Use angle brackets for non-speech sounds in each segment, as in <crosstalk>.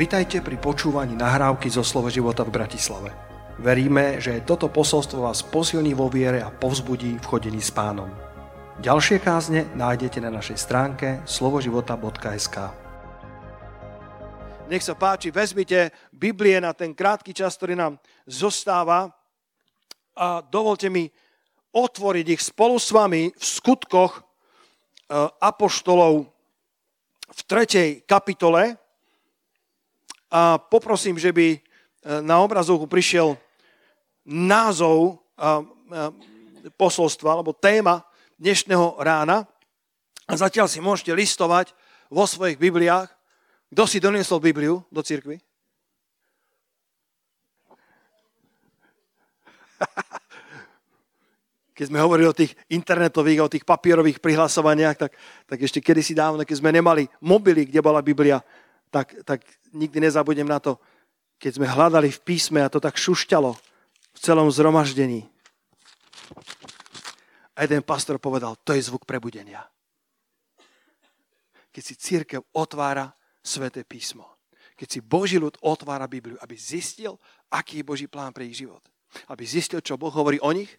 Vitajte pri počúvaní nahrávky zo Slovo života v Bratislave. Veríme, že toto posolstvo vás posilní vo viere a povzbudí v chodení s pánom. Ďalšie kázne nájdete na našej stránke slovoživota.sk Nech sa páči, vezmite Biblie na ten krátky čas, ktorý nám zostáva a dovolte mi otvoriť ich spolu s vami v skutkoch e, apoštolov v 3. kapitole, a poprosím, že by e, na obrazovku prišiel názov posolstva alebo téma dnešného rána. A zatiaľ si môžete listovať vo svojich Bibliách. Kto si doniesol Bibliu do cirkvi? <laughs> keď sme hovorili o tých internetových, o tých papierových prihlasovaniach, tak, tak ešte kedysi dávno, keď sme nemali mobily, kde bola Biblia, tak, tak nikdy nezabudnem na to, keď sme hľadali v písme a to tak šušťalo v celom zhromaždení. A jeden pastor povedal, to je zvuk prebudenia. Keď si církev otvára sväté písmo. Keď si Boží ľud otvára Bibliu, aby zistil, aký je Boží plán pre ich život. Aby zistil, čo Boh hovorí o nich,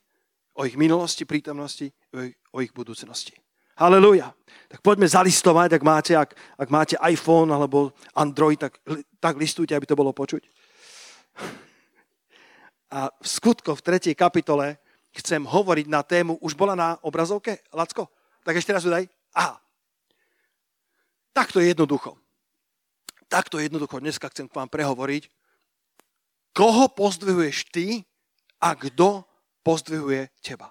o ich minulosti, prítomnosti, o ich, o ich budúcnosti. Halelúja. Tak poďme zalistovať, ak máte, ak, ak máte iPhone alebo Android, tak, tak listujte, aby to bolo počuť. A v skutko v 3. kapitole chcem hovoriť na tému, už bola na obrazovke, Lacko? Tak ešte raz udaj. Aha. Takto jednoducho. Takto jednoducho dneska chcem k vám prehovoriť, koho pozdvihuješ ty a kto pozdvihuje teba.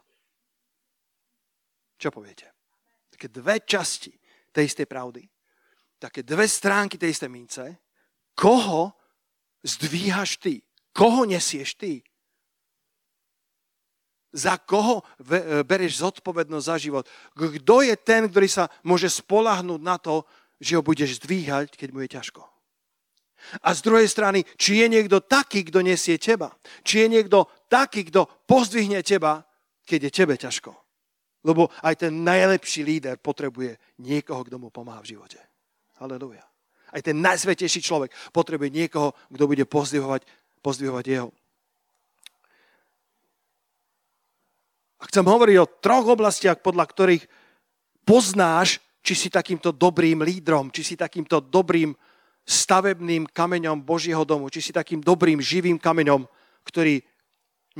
Čo poviete? Také dve časti tej istej pravdy, také dve stránky tej istej mince, koho zdvíhaš ty, koho nesieš ty, za koho bereš zodpovednosť za život. Kto je ten, ktorý sa môže spolahnúť na to, že ho budeš zdvíhať, keď mu je ťažko. A z druhej strany, či je niekto taký, kto nesie teba. Či je niekto taký, kto pozdvihne teba, keď je tebe ťažko. Lebo aj ten najlepší líder potrebuje niekoho, kto mu pomáha v živote. Halleluja. Aj ten najsvetejší človek potrebuje niekoho, kto bude pozdvihovať, pozdvihovať jeho. A chcem hovoriť o troch oblastiach, podľa ktorých poznáš, či si takýmto dobrým lídrom, či si takýmto dobrým stavebným kameňom Božieho domu, či si takým dobrým živým kameňom, ktorý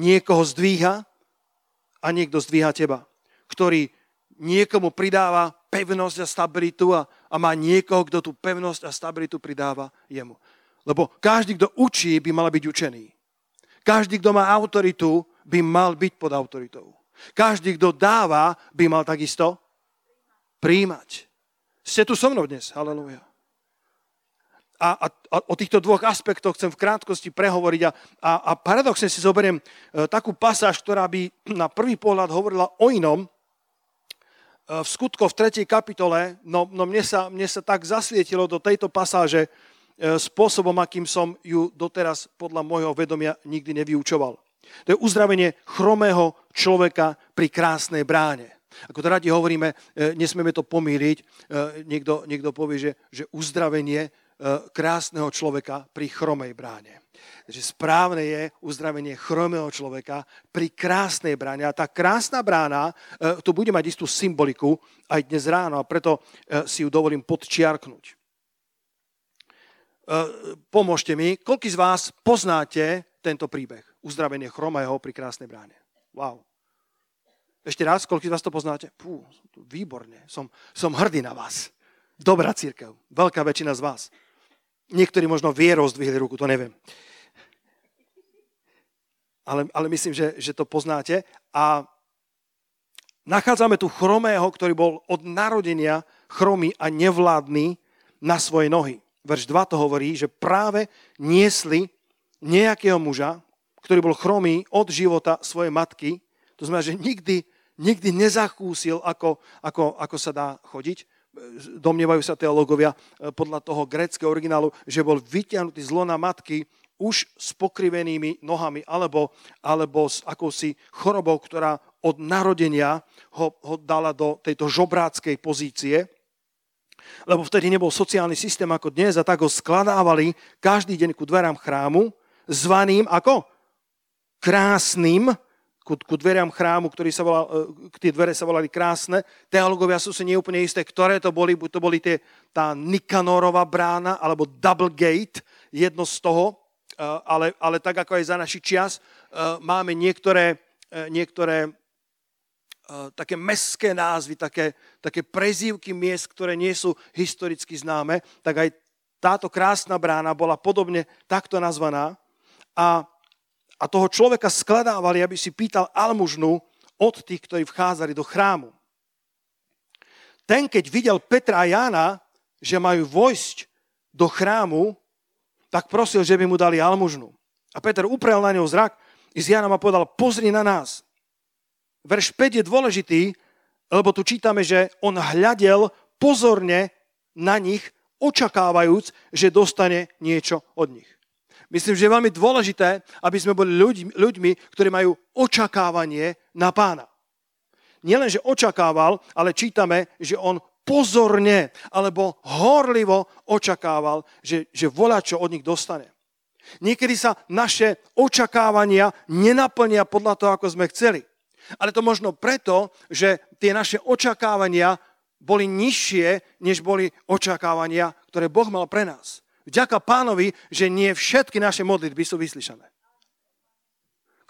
niekoho zdvíha a niekto zdvíha teba ktorý niekomu pridáva pevnosť a stabilitu a, a má niekoho, kto tú pevnosť a stabilitu pridáva jemu. Lebo každý, kto učí, by mal byť učený. Každý, kto má autoritu, by mal byť pod autoritou. Každý, kto dáva, by mal takisto príjmať. Ste tu so mnou dnes, halleluja. A, a, a o týchto dvoch aspektoch chcem v krátkosti prehovoriť a, a, a paradoxne si zoberiem e, takú pasáž, ktorá by na prvý pohľad hovorila o inom, v skutko v 3. kapitole, no, no mne, sa, mne sa tak zasvietilo do tejto pasáže e, spôsobom, akým som ju doteraz podľa môjho vedomia nikdy nevyučoval. To je uzdravenie chromého človeka pri krásnej bráne. Ako to radi hovoríme, e, nesmieme to pomýliť. Niekto, niekto povie, že, že uzdravenie krásneho človeka pri chromej bráne. Takže správne je uzdravenie chromého človeka pri krásnej bráne. A tá krásna brána, e, tu bude mať istú symboliku aj dnes ráno a preto e, si ju dovolím podčiarknúť. E, pomôžte mi, koľko z vás poznáte tento príbeh? Uzdravenie chromého pri krásnej bráne. Wow. Ešte raz, koľko z vás to poznáte? Pú, výborne, som, som hrdý na vás. Dobrá církev, veľká väčšina z vás. Niektorí možno vierou zdvihli ruku, to neviem ale, ale myslím, že, že to poznáte. A nachádzame tu chromého, ktorý bol od narodenia chromý a nevládny na svoje nohy. Verš 2 to hovorí, že práve niesli nejakého muža, ktorý bol chromý od života svojej matky. To znamená, že nikdy, nikdy nezakúsil, ako, ako, ako sa dá chodiť. Domnievajú sa teológovia eh, podľa toho greckého originálu, že bol vyťahnutý z lona matky už s pokrivenými nohami alebo, alebo s akousi chorobou, ktorá od narodenia ho, ho dala do tejto žobráckej pozície. lebo vtedy nebol sociálny systém ako dnes a tak ho skladávali každý deň ku dverám chrámu, zvaným ako? Krásnym, ku, ku dverám chrámu, ktorý sa volal, e, tie dvere sa volali krásne. Teologovia sú si neúplne isté, ktoré to boli, buď to boli tie, tá Nikanorova brána, alebo Double Gate, jedno z toho, ale, ale tak ako aj za naši čas, e, máme niektoré, niektoré také mestské názvy, také, také prezývky miest, ktoré nie sú historicky známe, tak aj táto krásna brána bola podobne takto nazvaná. A, a toho človeka skladávali, aby si pýtal almužnu od tých, ktorí vchádzali do chrámu. Ten, keď videl Petra a Jána, že majú vojsť do chrámu, tak prosil, že by mu dali almužnu. A Peter uprel na ňou zrak i z Jánom a povedal, pozri na nás. Verš 5 je dôležitý, lebo tu čítame, že on hľadel pozorne na nich, očakávajúc, že dostane niečo od nich. Myslím, že je veľmi dôležité, aby sme boli ľuďmi, ľuďmi ktorí majú očakávanie na pána. Nielen, že očakával, ale čítame, že on pozorne alebo horlivo očakával, že, že volá, čo od nich dostane. Niekedy sa naše očakávania nenaplnia podľa toho, ako sme chceli. Ale to možno preto, že tie naše očakávania boli nižšie, než boli očakávania, ktoré Boh mal pre nás. Vďaka pánovi, že nie všetky naše modlitby sú vyslyšané.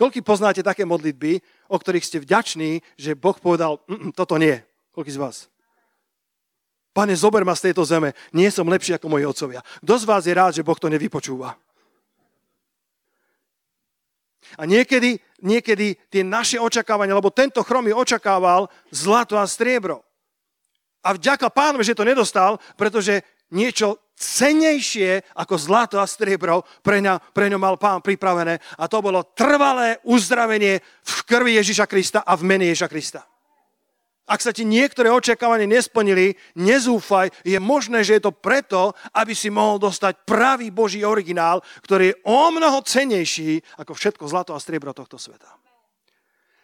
Koľko poznáte také modlitby, o ktorých ste vďační, že Boh povedal, mm, mm, toto nie. Koľko z vás? Pane, zober ma z tejto zeme, nie som lepší ako moji otcovia. Kto z vás je rád, že Boh to nevypočúva? A niekedy, niekedy tie naše očakávania, lebo tento chromy očakával zlato a striebro. A vďaka pánovi, že to nedostal, pretože niečo cenejšie ako zlato a striebro pre, ňa, pre ňo mal pán pripravené. A to bolo trvalé uzdravenie v krvi Ježiša Krista a v mene Ježiša Krista. Ak sa ti niektoré očakávanie nesplnili, nezúfaj. Je možné, že je to preto, aby si mohol dostať pravý Boží originál, ktorý je o mnoho cenejší ako všetko zlato a striebro tohto sveta.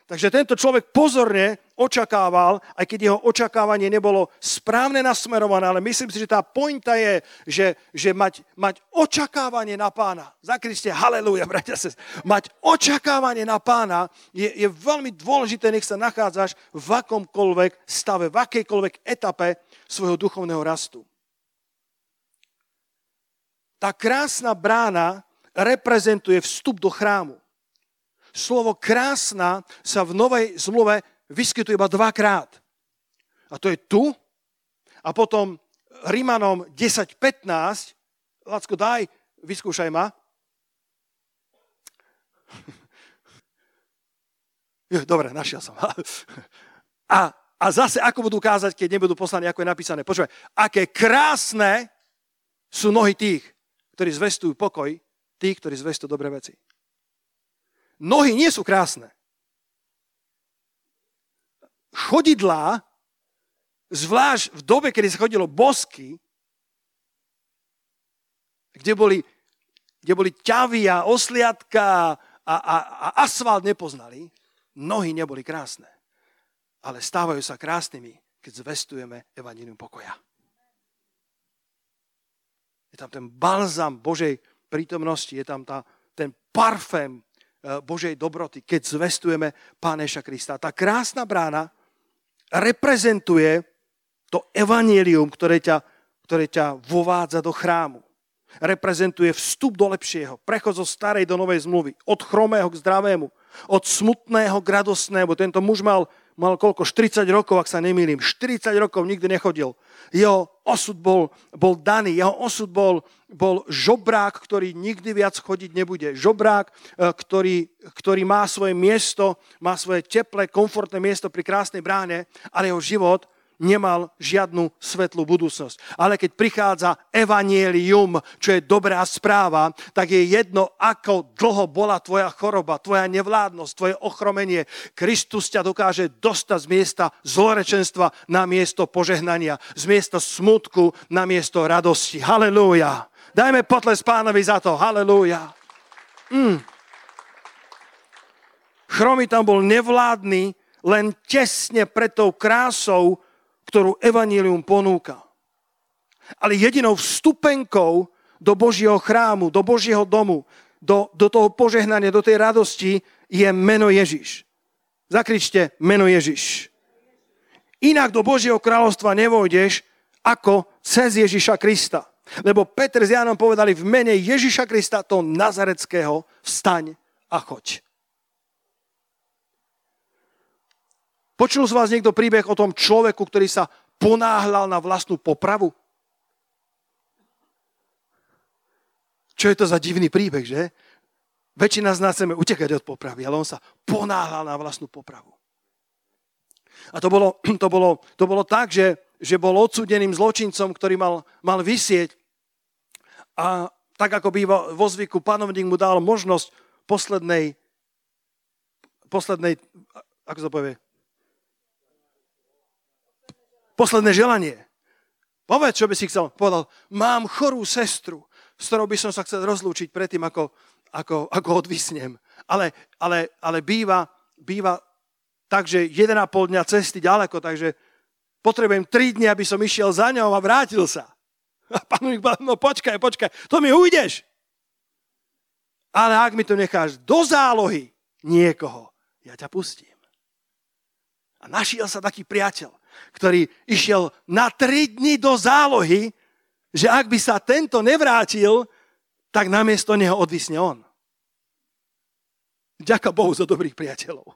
Takže tento človek pozorne očakával, aj keď jeho očakávanie nebolo správne nasmerované, ale myslím si, že tá pointa je, že, že mať, mať očakávanie na pána, zakriste, halleluja, bratia sa, mať očakávanie na pána je, je veľmi dôležité, nech sa nachádzaš v akomkoľvek stave, v akejkoľvek etape svojho duchovného rastu. Tá krásna brána reprezentuje vstup do chrámu slovo krásna sa v novej zmluve vyskytuje iba dvakrát. A to je tu a potom Rímanom 10.15. Lacko, daj, vyskúšaj ma. <laughs> Dobre, našiel som. <laughs> A, a zase, ako budú kázať, keď nebudú poslaní, ako je napísané. Počúvaj, aké krásne sú nohy tých, ktorí zvestujú pokoj, tých, ktorí zvestujú dobré veci. Nohy nie sú krásne. Chodidlá, zvlášť v dobe, kedy sa chodilo bosky, kde boli, kde boli ťavy a osliadka a, a, a asfalt nepoznali, nohy neboli krásne. Ale stávajú sa krásnymi, keď zvestujeme evanílium pokoja. Je tam ten balzam Božej prítomnosti, je tam tá, ten parfém Božej dobroty, keď zvestujeme Páneša Krista. Tá krásna brána reprezentuje to evanielium, ktoré ťa, ktoré ťa vovádza do chrámu. Reprezentuje vstup do lepšieho, prechod zo starej do novej zmluvy, od chromého k zdravému, od smutného k radostnému. Tento muž mal mal koľko, 40 rokov, ak sa nemýlim. 40 rokov nikdy nechodil. Jeho osud bol, bol daný, jeho osud bol, bol žobrák, ktorý nikdy viac chodiť nebude. Žobrák, e, ktorý, ktorý má svoje miesto, má svoje teplé, komfortné miesto pri krásnej bráne, ale jeho život nemal žiadnu svetlú budúcnosť. Ale keď prichádza evanielium, čo je dobrá správa, tak je jedno, ako dlho bola tvoja choroba, tvoja nevládnosť, tvoje ochromenie. Kristus ťa dokáže dostať z miesta zlorečenstva na miesto požehnania, z miesta smutku na miesto radosti. Halelúja. Dajme potles pánovi za to. Halelúja. Mm. Chromy tam bol nevládny, len tesne pred tou krásou ktorú Evangelium ponúka. Ale jedinou vstupenkou do Božieho chrámu, do Božieho domu, do, do toho požehnania, do tej radosti je meno Ježiš. Zakričte meno Ježiš. Inak do Božieho kráľovstva nevojdeš ako cez Ježiša Krista. Lebo Peter s Jánom povedali v mene Ježiša Krista, to nazareckého, vstaň a choď. Počul z vás niekto príbeh o tom človeku, ktorý sa ponáhľal na vlastnú popravu? Čo je to za divný príbeh, že? Väčšina z nás chceme utekať od popravy, ale on sa ponáhľal na vlastnú popravu. A to bolo, <clears throat> to bolo, to bolo tak, že že bol odsudeným zločincom, ktorý mal, mal vysieť. A tak ako býva vo zvyku, panovník mu dal možnosť poslednej, poslednej, ako sa povie, posledné želanie. Povedz, čo by si chcel. Povedal, mám chorú sestru, s ktorou by som sa chcel rozlúčiť predtým, ako, ako, ako odvisnem. Ale, ale, ale býva, býva tak, že 1,5 dňa cesty ďaleko, takže potrebujem 3 dní, aby som išiel za ňou a vrátil sa. A pán mi povedal, no počkaj, počkaj, to mi ujdeš. Ale ak mi to necháš do zálohy niekoho, ja ťa pustím. A našiel sa taký priateľ, ktorý išiel na 3 dni do zálohy, že ak by sa tento nevrátil, tak namiesto neho odvisne on. Ďaká Bohu za dobrých priateľov.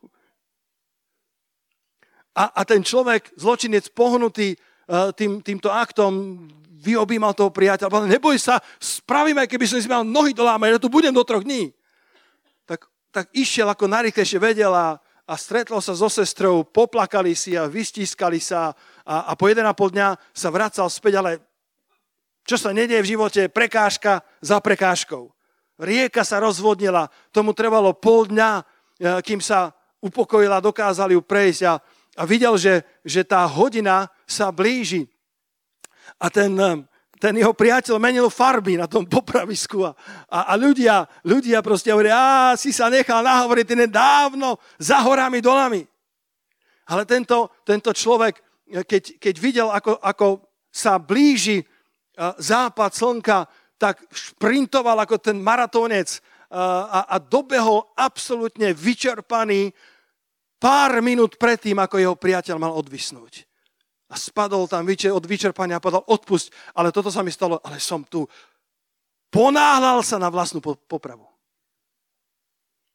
A, a ten človek, zločinec pohnutý uh, tým, týmto aktom, vyobímal toho priateľa. Povedal, neboj sa, spravím, aj keby som si mal nohy dolámať, ja tu budem do troch dní. Tak, tak išiel ako najrychlejšie vedel a, a stretol sa so sestrou, poplakali si a vystískali sa a, a po 1,5 dňa sa vracal späť, ale čo sa nedieje v živote, prekážka za prekážkou. Rieka sa rozvodnila, tomu trvalo pol dňa, e, kým sa upokojila, dokázali ju prejsť a, a videl, že, že tá hodina sa blíži. A ten, um, ten jeho priateľ menil farby na tom popravisku a, a, a ľudia, ľudia proste hovoria, a si sa nechal nahovoriť, ten je dávno za horami, dolami. Ale tento, tento človek, keď, keď videl, ako, ako sa blíži uh, západ slnka, tak šprintoval ako ten maratónec uh, a, a dobehol absolútne vyčerpaný, pár minút predtým, ako jeho priateľ mal odvisnúť. A spadol tam od vyčerpania a povedal, odpusť, ale toto sa mi stalo, ale som tu. Ponáhľal sa na vlastnú popravu.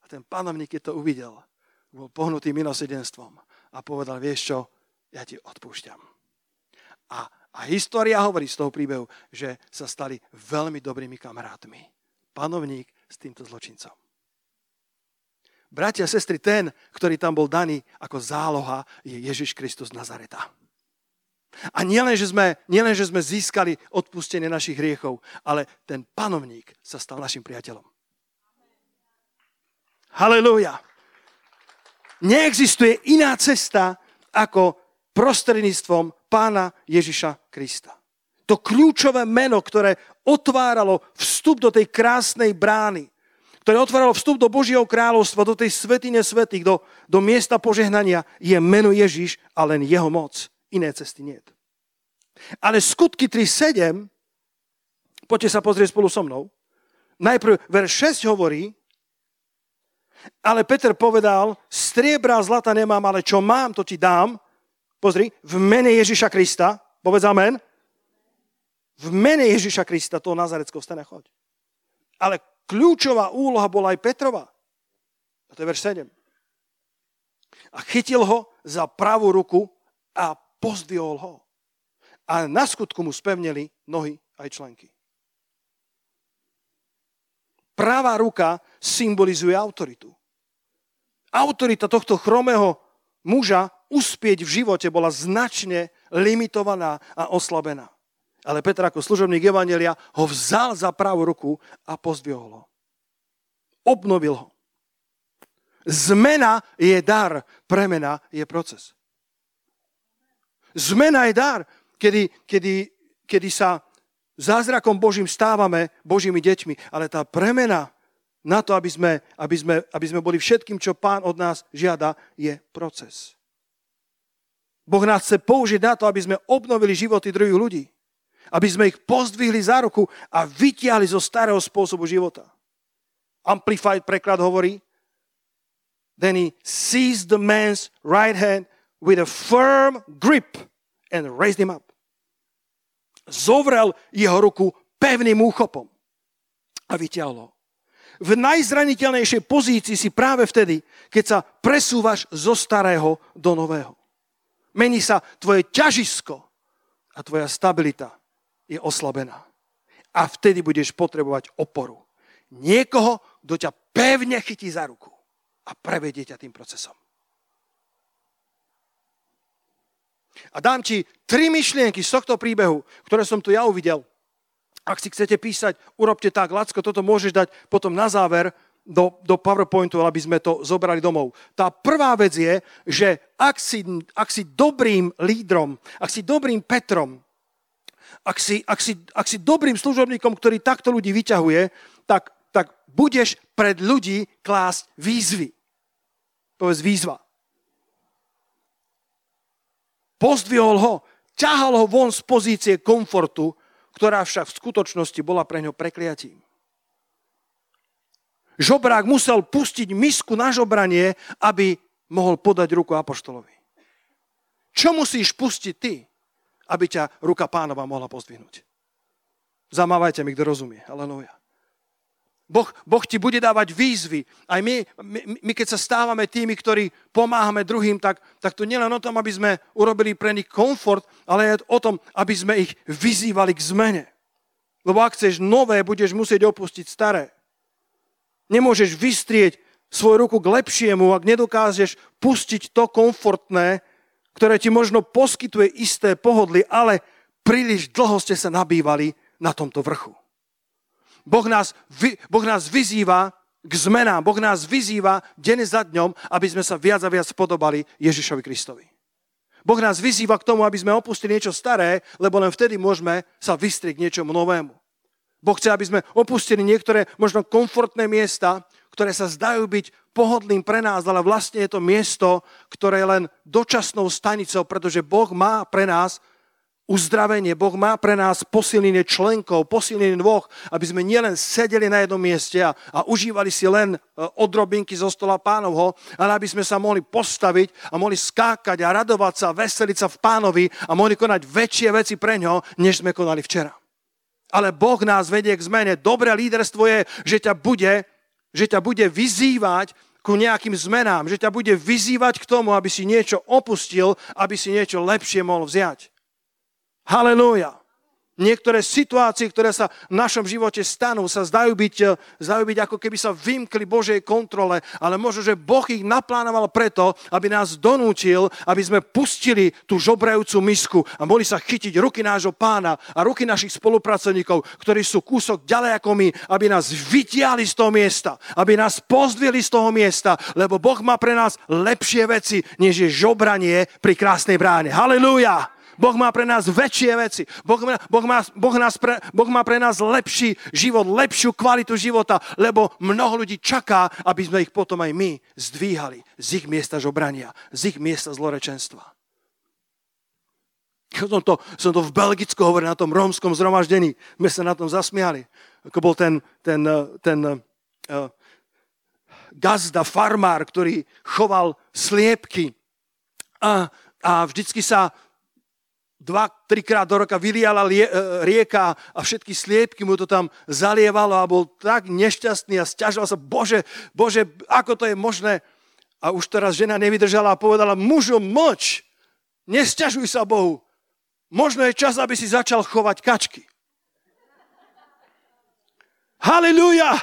A ten panovník, keď to uvidel, bol pohnutý milosedenstvom a povedal, vieš čo, ja ti odpúšťam. A, a história hovorí z toho príbehu, že sa stali veľmi dobrými kamarátmi. Panovník s týmto zločincom. Bratia a sestry, ten, ktorý tam bol daný ako záloha, je Ježiš Kristus Nazareta. A nielen, že sme, nielen, že sme získali odpustenie našich hriechov, ale ten panovník sa stal našim priateľom. Halelúja. Neexistuje iná cesta ako prostredníctvom pána Ježiša Krista. To kľúčové meno, ktoré otváralo vstup do tej krásnej brány, ktoré otváralo vstup do Božieho kráľovstva, do tej svetine svetých, do, do miesta požehnania, je meno Ježiš a len jeho moc. Iné cesty nie. Ale skutky 3.7, poďte sa pozrieť spolu so mnou, najprv verš 6 hovorí, ale Peter povedal, striebra zlata nemám, ale čo mám, to ti dám. Pozri, v mene Ježiša Krista, povedz amen. V mene Ježiša Krista, toho Nazareckého stane choď. Ale kľúčová úloha bola aj Petrova. A to je verš 7. A chytil ho za pravú ruku a pozdvihol ho. A na skutku mu spevnili nohy aj členky. Pravá ruka symbolizuje autoritu. Autorita tohto chromého muža uspieť v živote bola značne limitovaná a oslabená. Ale Petr ako služobník Evangelia ho vzal za pravú ruku a pozdvihol ho. Obnovil ho. Zmena je dar, premena je proces. Zmena je dar, kedy, kedy, kedy sa zázrakom Božím stávame Božími deťmi, ale tá premena na to, aby sme, aby, sme, aby sme boli všetkým, čo Pán od nás žiada, je proces. Boh nás chce použiť na to, aby sme obnovili životy druhých ľudí. Aby sme ich pozdvihli za ruku a vytiahli zo starého spôsobu života. Amplified preklad hovorí, Then he seized the man's right hand with a firm grip and raised him up. Zovrel jeho ruku pevným úchopom a vyťahol ho. V najzraniteľnejšej pozícii si práve vtedy, keď sa presúvaš zo starého do nového. Mení sa tvoje ťažisko a tvoja stabilita je oslabená. A vtedy budeš potrebovať oporu. Niekoho, kto ťa pevne chytí za ruku a prevedie ťa tým procesom. A dám ti tri myšlienky z tohto príbehu, ktoré som tu ja uvidel. Ak si chcete písať, urobte tak, Lacko, toto môžeš dať potom na záver do, do PowerPointu, aby sme to zobrali domov. Tá prvá vec je, že ak si, ak si dobrým lídrom, ak si dobrým Petrom, ak si, ak, si, ak si dobrým služobníkom, ktorý takto ľudí vyťahuje, tak, tak budeš pred ľudí klásť výzvy. Povedz výzva. Pozdvihol ho, ťahal ho von z pozície komfortu, ktorá však v skutočnosti bola pre ňo prekliatím. Žobrák musel pustiť misku na žobranie, aby mohol podať ruku apoštolovi. Čo musíš pustiť ty, aby ťa ruka pánova mohla pozdvihnúť? Zamávajte mi, kto rozumie. Aleluja. Boh, boh ti bude dávať výzvy. Aj my, my, my, keď sa stávame tými, ktorí pomáhame druhým, tak, tak to nielen o tom, aby sme urobili pre nich komfort, ale aj o tom, aby sme ich vyzývali k zmene. Lebo ak chceš nové, budeš musieť opustiť staré. Nemôžeš vystrieť svoju ruku k lepšiemu, ak nedokážeš pustiť to komfortné, ktoré ti možno poskytuje isté pohodly, ale príliš dlho ste sa nabývali na tomto vrchu. Boh nás, boh nás vyzýva k zmenám. Boh nás vyzýva deň za dňom, aby sme sa viac a viac podobali Ježišovi Kristovi. Boh nás vyzýva k tomu, aby sme opustili niečo staré, lebo len vtedy môžeme sa vystrieť k niečomu novému. Boh chce, aby sme opustili niektoré možno komfortné miesta, ktoré sa zdajú byť pohodlým pre nás, ale vlastne je to miesto, ktoré je len dočasnou stanicou, pretože Boh má pre nás uzdravenie. Boh má pre nás posilnenie členkov, posilnenie dvoch, aby sme nielen sedeli na jednom mieste a, a užívali si len e, odrobinky zo stola pánovho, ale aby sme sa mohli postaviť a mohli skákať a radovať sa, veseliť sa v pánovi a mohli konať väčšie veci pre ňo, než sme konali včera. Ale Boh nás vedie k zmene. Dobré líderstvo je, že ťa bude, že ťa bude vyzývať ku nejakým zmenám, že ťa bude vyzývať k tomu, aby si niečo opustil, aby si niečo lepšie mohol vziať. Halelúja. Niektoré situácie, ktoré sa v našom živote stanú, sa zdajú byť, eh, zdajú byť ako keby sa vymkli Božej kontrole, ale možno, že Boh ich naplánoval preto, aby nás donútil, aby sme pustili tú žobrajúcu misku a mohli sa chytiť ruky nášho pána a ruky našich spolupracovníkov, ktorí sú kúsok ďalej ako my, aby nás vytiahli z toho miesta, aby nás pozdvili z toho miesta, lebo Boh má pre nás lepšie veci, než je žobranie pri krásnej bráne. Halelúja! Boh má pre nás väčšie veci. Boh má, boh má, boh nás pre, boh má pre nás lepší život, lepšiu kvalitu života, lebo mnoho ľudí čaká, aby sme ich potom aj my zdvíhali z ich miesta žobrania, z ich miesta zlorečenstva. Som to, som to v Belgicku hovoril na tom rómskom zhromaždení. My sa na tom zasmiali. Ako bol ten, ten, ten uh, gazda, farmár, ktorý choval sliepky. A, a vždycky sa dva, trikrát do roka vyliala e, rieka a všetky sliepky mu to tam zalievalo a bol tak nešťastný a stiažoval sa, bože, bože, ako to je možné? A už teraz žena nevydržala a povedala, mužu, moč, nesťažuj sa Bohu. Možno je čas, aby si začal chovať kačky. Halilúja!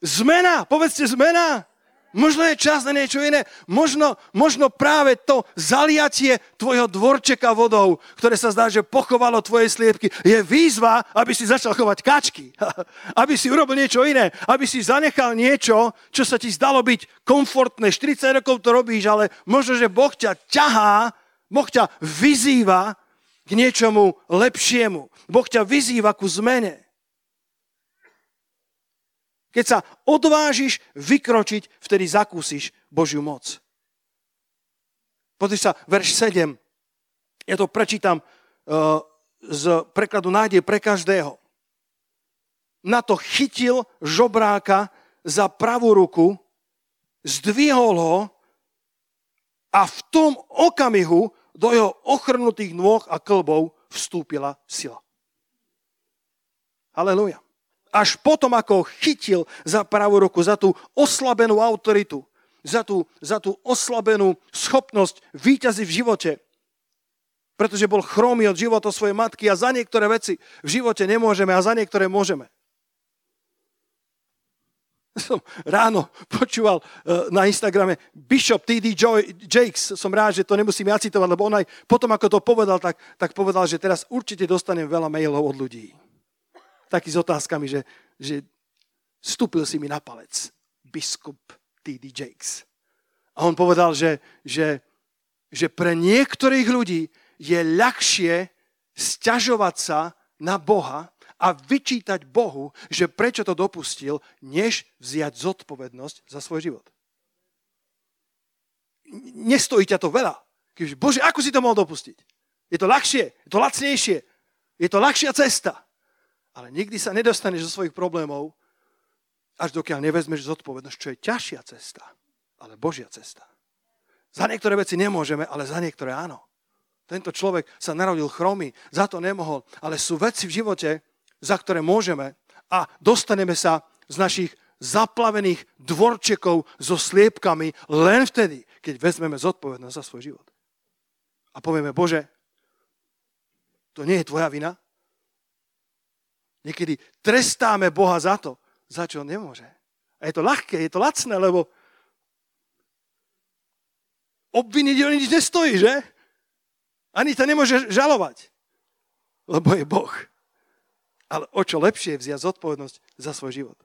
Zmena, povedzte zmena. Možno je čas na niečo iné. Možno, možno práve to zaliatie tvojho dvorčeka vodou, ktoré sa zdá, že pochovalo tvoje sliepky, je výzva, aby si začal chovať kačky. <laughs> aby si urobil niečo iné. Aby si zanechal niečo, čo sa ti zdalo byť komfortné. 40 rokov to robíš, ale možno, že Boh ťa ťahá, Boh ťa vyzýva k niečomu lepšiemu. Boh ťa vyzýva ku zmene. Keď sa odvážiš vykročiť, vtedy zakúsiš Božiu moc. Pozri sa, verš 7. Ja to prečítam uh, z prekladu nádej pre každého. Na to chytil žobráka za pravú ruku, zdvihol ho a v tom okamihu do jeho ochrnutých nôh a klbov vstúpila sila. Aleluja. Až potom, ako ho chytil za pravú ruku, za tú oslabenú autoritu, za tú, za tú oslabenú schopnosť výťazy v živote, pretože bol chromý od života svojej matky a za niektoré veci v živote nemôžeme a za niektoré môžeme. <laughs> Som ráno počúval eh, na Instagrame Bishop T.D. Jakes, som rád, že to nemusím ja citovať, lebo on aj potom, ako to povedal, tak, tak povedal, že teraz určite dostanem veľa mailov od ľudí. Taký s otázkami, že, že vstúpil si mi na palec biskup T.D. Jakes. A on povedal, že, že, že pre niektorých ľudí je ľahšie sťažovať sa na Boha, a vyčítať Bohu, že prečo to dopustil, než vziať zodpovednosť za svoj život. Nestojí ťa to veľa. Bože, ako si to mohol dopustiť? Je to ľahšie, je to lacnejšie, je to ľahšia cesta. Ale nikdy sa nedostaneš zo svojich problémov, až dokiaľ nevezmeš zodpovednosť, čo je ťažšia cesta, ale Božia cesta. Za niektoré veci nemôžeme, ale za niektoré áno. Tento človek sa narodil chromy, za to nemohol. Ale sú veci v živote, za ktoré môžeme a dostaneme sa z našich zaplavených dvorčekov so sliepkami len vtedy, keď vezmeme zodpovednosť za svoj život. A povieme, Bože, to nie je tvoja vina. Niekedy trestáme Boha za to, za čo on nemôže. A je to ľahké, je to lacné, lebo obviniť ho nič nestojí, že? Ani to nemôže žalovať, lebo je Boh ale o čo lepšie je vziať zodpovednosť za svoj život.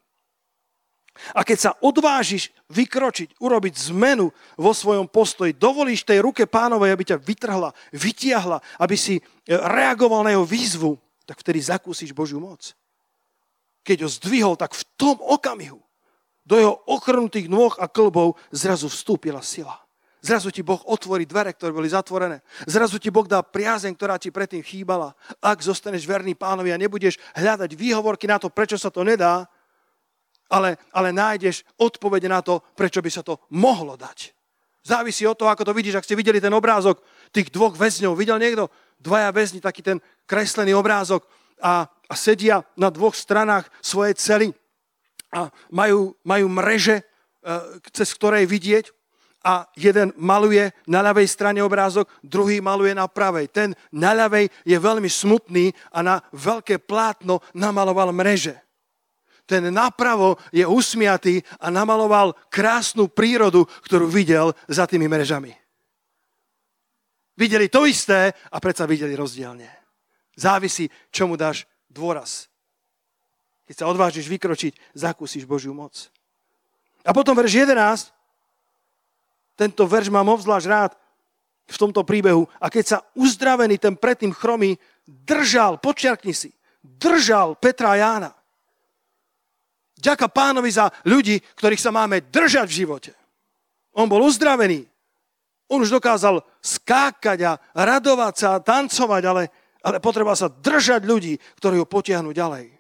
A keď sa odvážiš vykročiť, urobiť zmenu vo svojom postoji, dovolíš tej ruke pánovej, aby ťa vytrhla, vytiahla, aby si e, reagoval na jeho výzvu, tak vtedy zakúsiš Božiu moc. Keď ho zdvihol, tak v tom okamihu do jeho ochrnutých nôh a klbov zrazu vstúpila sila. Zrazu ti Boh otvorí dvere, ktoré boli zatvorené. Zrazu ti Boh dá priazeň, ktorá ti predtým chýbala. Ak zostaneš verný pánovi a nebudeš hľadať výhovorky na to, prečo sa to nedá, ale, ale nájdeš odpovede na to, prečo by sa to mohlo dať. Závisí od toho, ako to vidíš. Ak ste videli ten obrázok tých dvoch väzňov, videl niekto? Dvaja väzni, taký ten kreslený obrázok a, a sedia na dvoch stranách svojej cely a majú, majú mreže, e, cez ktorej vidieť a jeden maluje na ľavej strane obrázok, druhý maluje na pravej. Ten na ľavej je veľmi smutný a na veľké plátno namaloval mreže. Ten napravo je usmiatý a namaloval krásnu prírodu, ktorú videl za tými mrežami. Videli to isté a predsa videli rozdielne. Závisí, čomu dáš dôraz. Keď sa odvážiš vykročiť, zakúsiš Božiu moc. A potom verš 11, tento verš mám obzvlášť rád v tomto príbehu. A keď sa uzdravený ten predtým chromý držal, počiarkni si, držal Petra a Jána. Ďaká pánovi za ľudí, ktorých sa máme držať v živote. On bol uzdravený. On už dokázal skákať a radovať sa a tancovať, ale, ale potreba sa držať ľudí, ktorí ho potiahnu ďalej.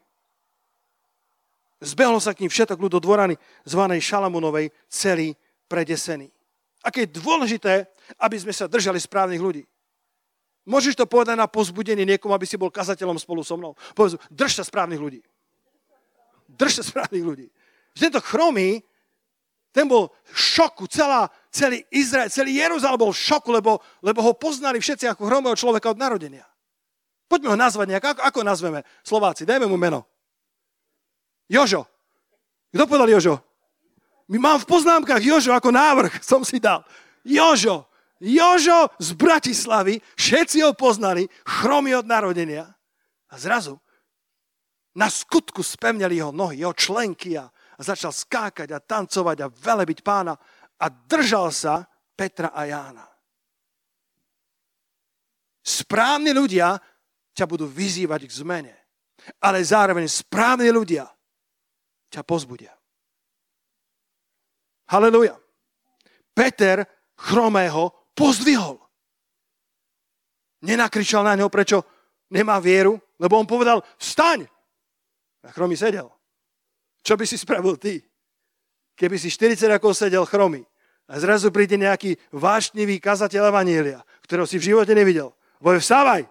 Zbehlo sa k ním všetok ľud do dvorany zvanej Šalamunovej, celý predesený. Aké je dôležité, aby sme sa držali správnych ľudí. Môžeš to povedať na pozbudenie niekomu, aby si bol kazateľom spolu so mnou. Povedz, drž sa správnych ľudí. Drž sa správnych ľudí. Tento chromý, ten bol v šoku. Celá, celý Izrael, celý Jeruzalém bol v šoku, lebo, lebo ho poznali všetci ako chromého človeka od narodenia. Poďme ho nazvať nejak. Ako, ako nazveme Slováci? Dajme mu meno. Jožo. Kto povedal Jožo? My mám v poznámkach Jožo ako návrh, <laughs> som si dal. Jožo, Jožo z Bratislavy, všetci ho poznali, chromy od narodenia. A zrazu na skutku spevnili jeho nohy, jeho členky a, a začal skákať a tancovať a velebiť pána a držal sa Petra a Jána. Správni ľudia ťa budú vyzývať k zmene, ale zároveň správni ľudia ťa pozbudia. Haleluja. Peter chromého pozdvihol. Nenakričal na neho, prečo nemá vieru, lebo on povedal, vstaň! A chromý sedel. Čo by si spravil ty? Keby si 40 rokov sedel chromý a zrazu príde nejaký vášnivý kazateľ Evanielia, ktorého si v živote nevidel. Povie, vstávaj!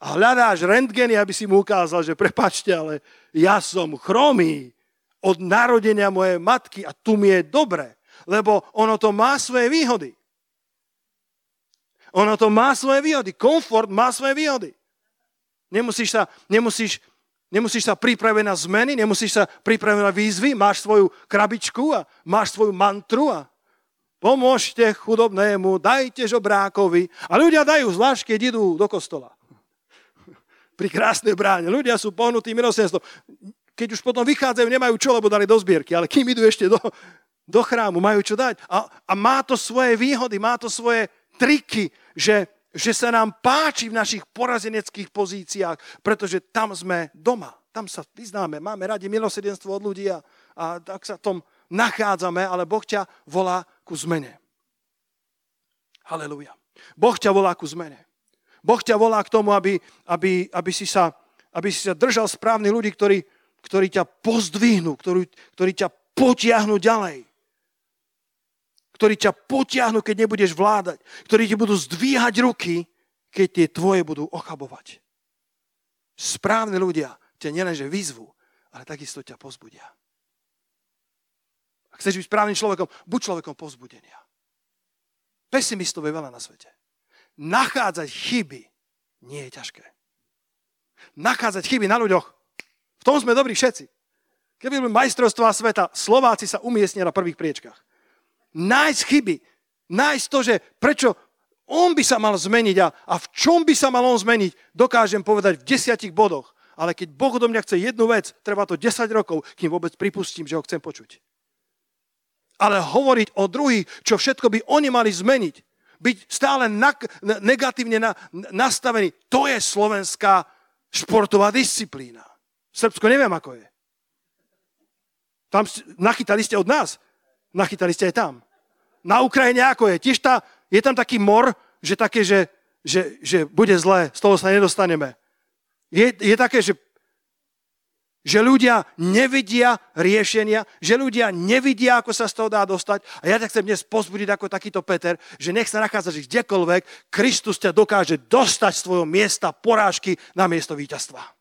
A hľadáš rentgeny, aby si mu ukázal, že prepačte, ale ja som chromý od narodenia mojej matky a tu mi je dobre, lebo ono to má svoje výhody. Ono to má svoje výhody. Komfort má svoje výhody. Nemusíš sa, nemusíš, nemusíš sa pripraviť na zmeny, nemusíš sa pripraviť na výzvy, máš svoju krabičku a máš svoju mantru a pomôžte chudobnému, dajte žobrákovi. A ľudia dajú, zvlášť keď idú do kostola. <laughs> Pri krásnej bráne. Ľudia sú pohnutí milosrdenstvom. Keď už potom vychádzajú, nemajú čo, lebo dali do zbierky, ale kým idú ešte do, do chrámu, majú čo dať. A, a má to svoje výhody, má to svoje triky, že že sa nám páči v našich porazeneckých pozíciách, pretože tam sme doma. Tam sa vyznáme, máme radi milosedenstvo od ľudí a, a tak sa tom nachádzame, ale Boh ťa volá ku zmene. Halelujá. Boh ťa volá ku zmene. Boh ťa volá k tomu, aby, aby, aby, si, sa, aby si sa držal správnych ľudí, ktorí, ktorí ťa pozdvihnú, ktorí, ktorí ťa potiahnu ďalej ktorí ťa potiahnu, keď nebudeš vládať, ktorí ti budú zdvíhať ruky, keď tie tvoje budú ochabovať. Správni ľudia ťa nielenže vyzvu, ale takisto ťa pozbudia. Ak chceš byť správnym človekom, buď človekom pozbudenia. Pesimistov je veľa na svete. Nachádzať chyby nie je ťažké. Nachádzať chyby na ľuďoch, v tom sme dobrí všetci. Keby boli majstrovstvá sveta, Slováci sa umiestnia na prvých priečkách nájsť chyby, nájsť to, že prečo on by sa mal zmeniť a, a v čom by sa mal on zmeniť, dokážem povedať v desiatich bodoch. Ale keď Boh do mňa chce jednu vec, trvá to 10 rokov, kým vôbec pripustím, že ho chcem počuť. Ale hovoriť o druhých, čo všetko by oni mali zmeniť, byť stále na, negatívne na, nastavený, to je slovenská športová disciplína. Srbsko neviem, ako je. Tam nachytali ste od nás. Nachytali ste aj tam. Na Ukrajine ako je? Tiež tá, je tam taký mor, že také, že, že, že bude zlé, z toho sa nedostaneme. Je, je také, že, že ľudia nevidia riešenia, že ľudia nevidia, ako sa z toho dá dostať. A ja ťa chcem dnes pozbudiť ako takýto Peter, že nech sa nachádzaš kdekoľvek, Kristus ťa dokáže dostať z tvojho miesta porážky na miesto víťazstva.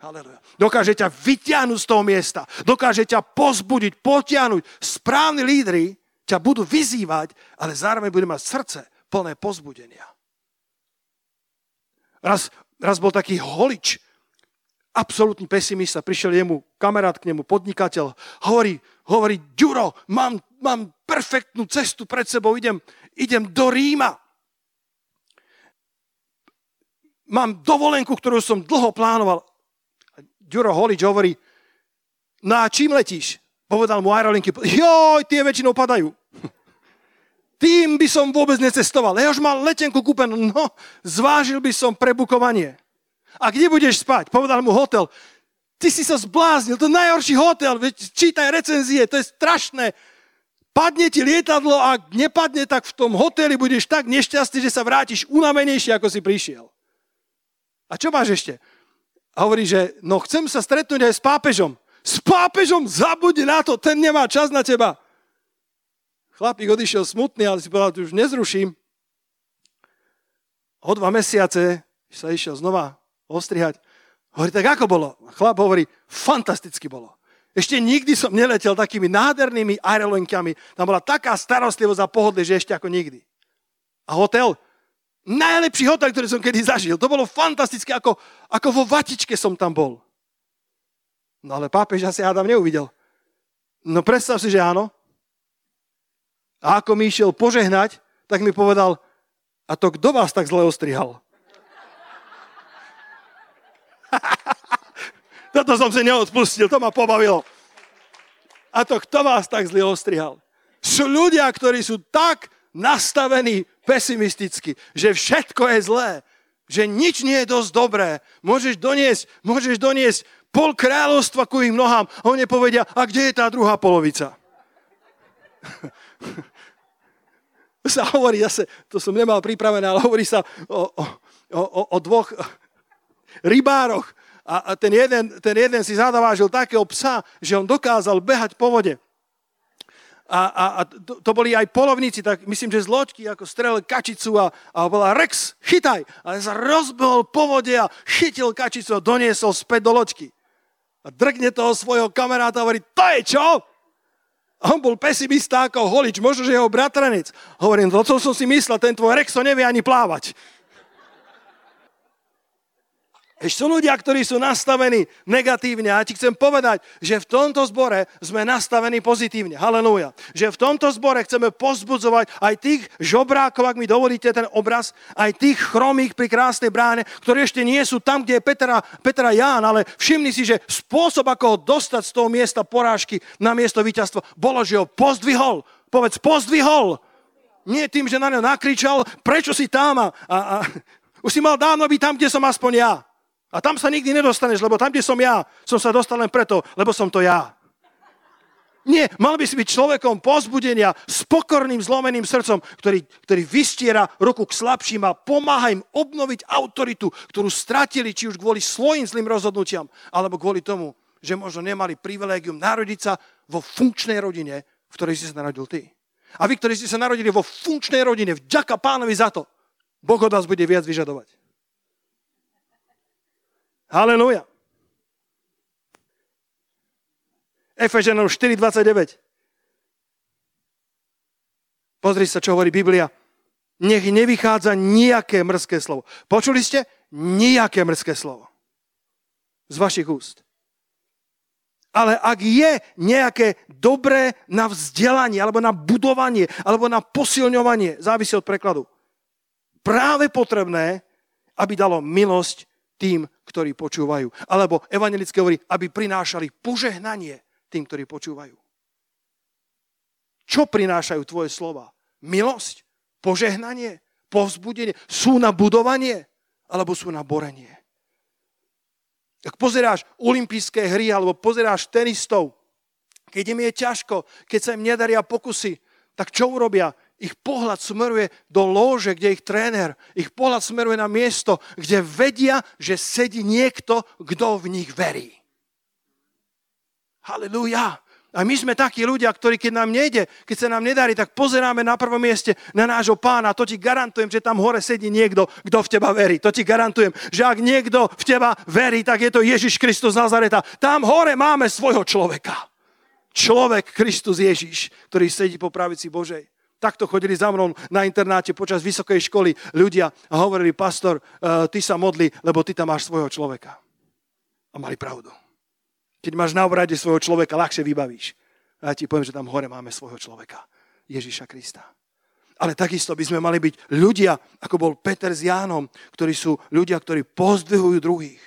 Haleluja. Dokáže ťa vyťahnuť z toho miesta. Dokáže ťa pozbudiť, potiahnuť. Správni lídry ťa budú vyzývať, ale zároveň budú mať srdce plné pozbudenia. Raz, raz bol taký holič, absolútny pesimista, prišiel jemu kamarát k nemu, podnikateľ, hovorí, hovorí, Ďuro, mám, mám perfektnú cestu pred sebou, idem, idem do Ríma. Mám dovolenku, ktorú som dlho plánoval. Ďuro Holič hovorí, no a čím letíš? Povedal mu aerolinky, joj, tie väčšinou padajú. <laughs> Tým by som vôbec necestoval. Ja už mal letenku kúpenú, no, zvážil by som prebukovanie. A kde budeš spať? Povedal mu hotel, ty si sa zbláznil, to je najhorší hotel, čítaj recenzie, to je strašné. Padne ti lietadlo a ak nepadne, tak v tom hoteli budeš tak nešťastný, že sa vrátiš unavenejšie, ako si prišiel. A čo máš ešte? A hovorí, že no chcem sa stretnúť aj s pápežom. S pápežom zabudni na to, ten nemá čas na teba. Chlapík odišiel smutný, ale si povedal, že už nezruším. O dva mesiace sa išiel znova ostrihať. Hovorí, tak ako bolo? Chlap hovorí, fantasticky bolo. Ešte nikdy som neletel takými nádhernými aerolinkami. Tam bola taká starostlivosť a pohodlie, že ešte ako nikdy. A hotel? Najlepší hotel, ktorý som kedy zažil. To bolo fantastické, ako, ako vo vatičke som tam bol. No ale pápež asi Adam neuvidel. No predstav si, že áno. A ako mi išiel požehnať, tak mi povedal, a to kto vás tak zle ostrihal? <laughs> Toto som si neodpustil, to ma pobavilo. A to kto vás tak zle ostrihal? Sú ľudia, ktorí sú tak nastavený pesimisticky, že všetko je zlé, že nič nie je dosť dobré. Môžeš doniesť, môžeš doniesť pol kráľovstva ku ich nohám a oni povedia, a kde je tá druhá polovica? <laughs> sa hovorí zase, to som nemal pripravené, ale hovorí sa o, o, o, o dvoch <laughs> rybároch. A, a ten, jeden, ten jeden si zadávážil takého psa, že on dokázal behať po vode. A, a, a to, to boli aj polovníci, tak myslím, že z loďky ako strelil kačicu a, a bola Rex, chytaj. A sa rozbehol po vode a chytil kačicu a doniesol späť do loďky. A drgne toho svojho kamaráta a hovorí, to je čo? A on bol pesimista ako holič, možno, že jeho bratranec. Hovorím, to som si myslel, ten tvoj Rex to nevie ani plávať. Ešte sú ľudia, ktorí sú nastavení negatívne. A ti chcem povedať, že v tomto zbore sme nastavení pozitívne. Halelúja. Že v tomto zbore chceme pozbudzovať aj tých žobrákov, ak mi dovolíte ten obraz, aj tých chromých pri krásnej bráne, ktorí ešte nie sú tam, kde je Petra, Petra Ján, ale všimni si, že spôsob, ako ho dostať z toho miesta porážky na miesto víťazstva, bolo, že ho pozdvihol. Povedz, pozdvihol. Nie tým, že na ňo nakričal, prečo si tam a, a, a už si mal dávno byť tam, kde som aspoň ja. A tam sa nikdy nedostaneš, lebo tam, kde som ja, som sa dostal len preto, lebo som to ja. Nie, mal by si byť človekom pozbudenia s pokorným, zlomeným srdcom, ktorý, ktorý vystiera ruku k slabším a pomáha im obnoviť autoritu, ktorú stratili či už kvôli svojim zlým rozhodnutiam, alebo kvôli tomu, že možno nemali privilégium narodiť sa vo funkčnej rodine, v ktorej si sa narodil ty. A vy, ktorí ste sa narodili vo funkčnej rodine, vďaka pánovi za to, Boh od vás bude viac vyžadovať. Haleluja. Efeženom 4.29. Pozri sa, čo hovorí Biblia. Nech nevychádza nejaké mrzké slovo. Počuli ste? Nejaké mrzké slovo. Z vašich úst. Ale ak je nejaké dobré na vzdelanie, alebo na budovanie, alebo na posilňovanie, závisí od prekladu, práve potrebné, aby dalo milosť tým, ktorí počúvajú. Alebo evangelické hovorí, aby prinášali požehnanie tým, ktorí počúvajú. Čo prinášajú tvoje slova? Milosť? Požehnanie? Povzbudenie? Sú na budovanie? Alebo sú na borenie? Ak pozeráš olympijské hry alebo pozeráš tenistov, keď im je ťažko, keď sa im nedaria pokusy, tak čo urobia? Ich pohľad smeruje do lóže, kde ich tréner. Ich pohľad smeruje na miesto, kde vedia, že sedí niekto, kto v nich verí. Halelúja. A my sme takí ľudia, ktorí keď nám nejde, keď sa nám nedarí, tak pozeráme na prvom mieste na nášho pána. To ti garantujem, že tam hore sedí niekto, kto v teba verí. To ti garantujem, že ak niekto v teba verí, tak je to Ježiš Kristus Nazareta. Tam hore máme svojho človeka. Človek Kristus Ježiš, ktorý sedí po pravici Božej. Takto chodili za mnou na internáte počas vysokej školy ľudia a hovorili, pastor, uh, ty sa modli, lebo ty tam máš svojho človeka. A mali pravdu. Keď máš na obrade svojho človeka, ľahšie vybavíš. A ja ti poviem, že tam hore máme svojho človeka. Ježiša Krista. Ale takisto by sme mali byť ľudia, ako bol Peter s Jánom, ktorí sú ľudia, ktorí pozdvihujú druhých.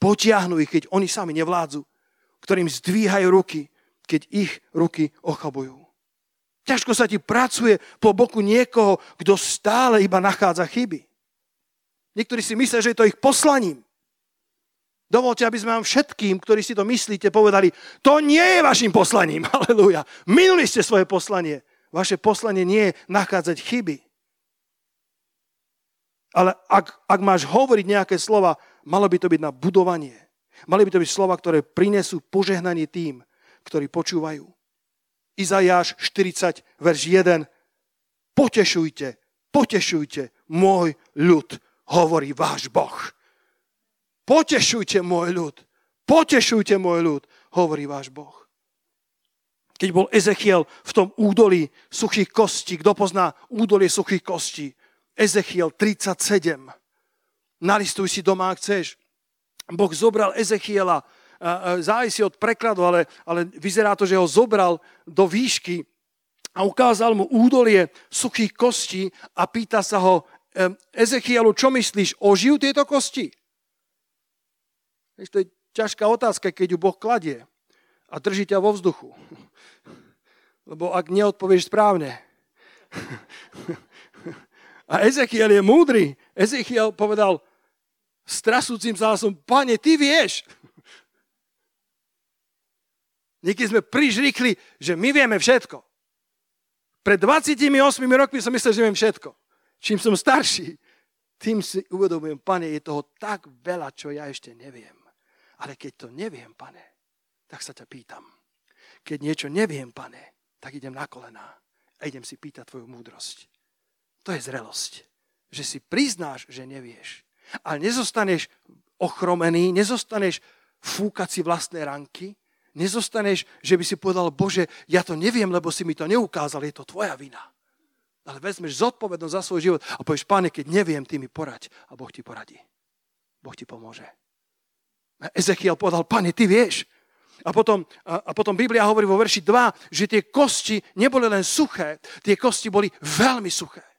Potiahnu ich, keď oni sami nevládzu. Ktorým zdvíhajú ruky, keď ich ruky ochabujú. Ťažko sa ti pracuje po boku niekoho, kto stále iba nachádza chyby. Niektorí si myslia, že je to ich poslaním. Dovolte, aby sme vám všetkým, ktorí si to myslíte, povedali, to nie je vašim poslaním. <laughs> Halelúja. Minuli ste svoje poslanie. Vaše poslanie nie je nachádzať chyby. Ale ak, ak máš hovoriť nejaké slova, malo by to byť na budovanie. Mali by to byť slova, ktoré prinesú požehnanie tým, ktorí počúvajú. Izajáš 40, verš 1. Potešujte, potešujte, môj ľud, hovorí váš Boh. Potešujte môj ľud, potešujte môj ľud, hovorí váš Boh. Keď bol Ezechiel v tom údolí suchých kostí, kto pozná údolie suchých kostí? Ezechiel 37. Nalistuj si doma, ak chceš. Boh zobral Ezechiela závisí od prekladu, ale, ale vyzerá to, že ho zobral do výšky a ukázal mu údolie suchých kostí a pýta sa ho, Ezechielu, čo myslíš, ožijú tieto kosti? To je ťažká otázka, keď ju Boh kladie a drží ťa vo vzduchu. <laughs> Lebo ak neodpovieš správne. <laughs> A Ezechiel je múdry. Ezechiel povedal s trasúcim hlasom, pane, ty vieš. Niekedy sme príliš rýchli, že my vieme všetko. Pred 28 rokmi som myslel, že viem všetko. Čím som starší, tým si uvedomujem, pane, je toho tak veľa, čo ja ešte neviem. Ale keď to neviem, pane, tak sa ťa pýtam. Keď niečo neviem, pane, tak idem na kolená a idem si pýtať tvoju múdrosť. To je zrelosť. Že si priznáš, že nevieš. Ale nezostaneš ochromený, nezostaneš fúkať si vlastné ranky, nezostaneš, že by si povedal, Bože, ja to neviem, lebo si mi to neukázal, je to tvoja vina. Ale vezmeš zodpovednosť za svoj život a povieš, páne, keď neviem, ty mi poraď. A Boh ti poradí. Boh ti pomôže. A Ezechiel povedal, pane, ty vieš. A potom, a, potom Biblia hovorí vo verši 2, že tie kosti neboli len suché, tie kosti boli veľmi suché.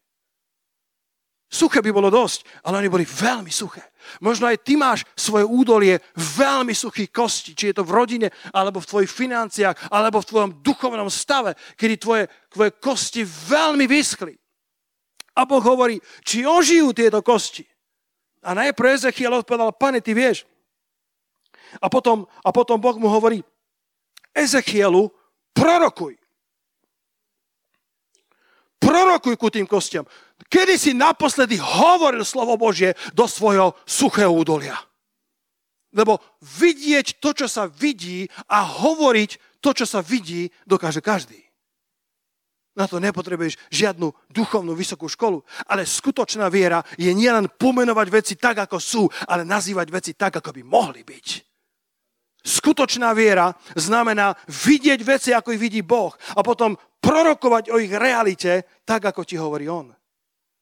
Suché by bolo dosť, ale oni boli veľmi suché. Možno aj ty máš svoje údolie veľmi suchých kostí, či je to v rodine, alebo v tvojich financiách, alebo v tvojom duchovnom stave, kedy tvoje, tvoje kosti veľmi vyschli. A Boh hovorí, či ožijú tieto kosti. A najprv Ezechiel odpovedal, pane, ty vieš. A potom, a potom Boh mu hovorí, Ezechielu, prorokuj. Prorokuj ku tým kostiam. Kedy si naposledy hovoril slovo Božie do svojho suchého údolia? Lebo vidieť to, čo sa vidí a hovoriť to, čo sa vidí, dokáže každý. Na to nepotrebuješ žiadnu duchovnú vysokú školu. Ale skutočná viera je nielen pomenovať veci tak, ako sú, ale nazývať veci tak, ako by mohli byť. Skutočná viera znamená vidieť veci, ako ich vidí Boh a potom prorokovať o ich realite tak, ako ti hovorí On.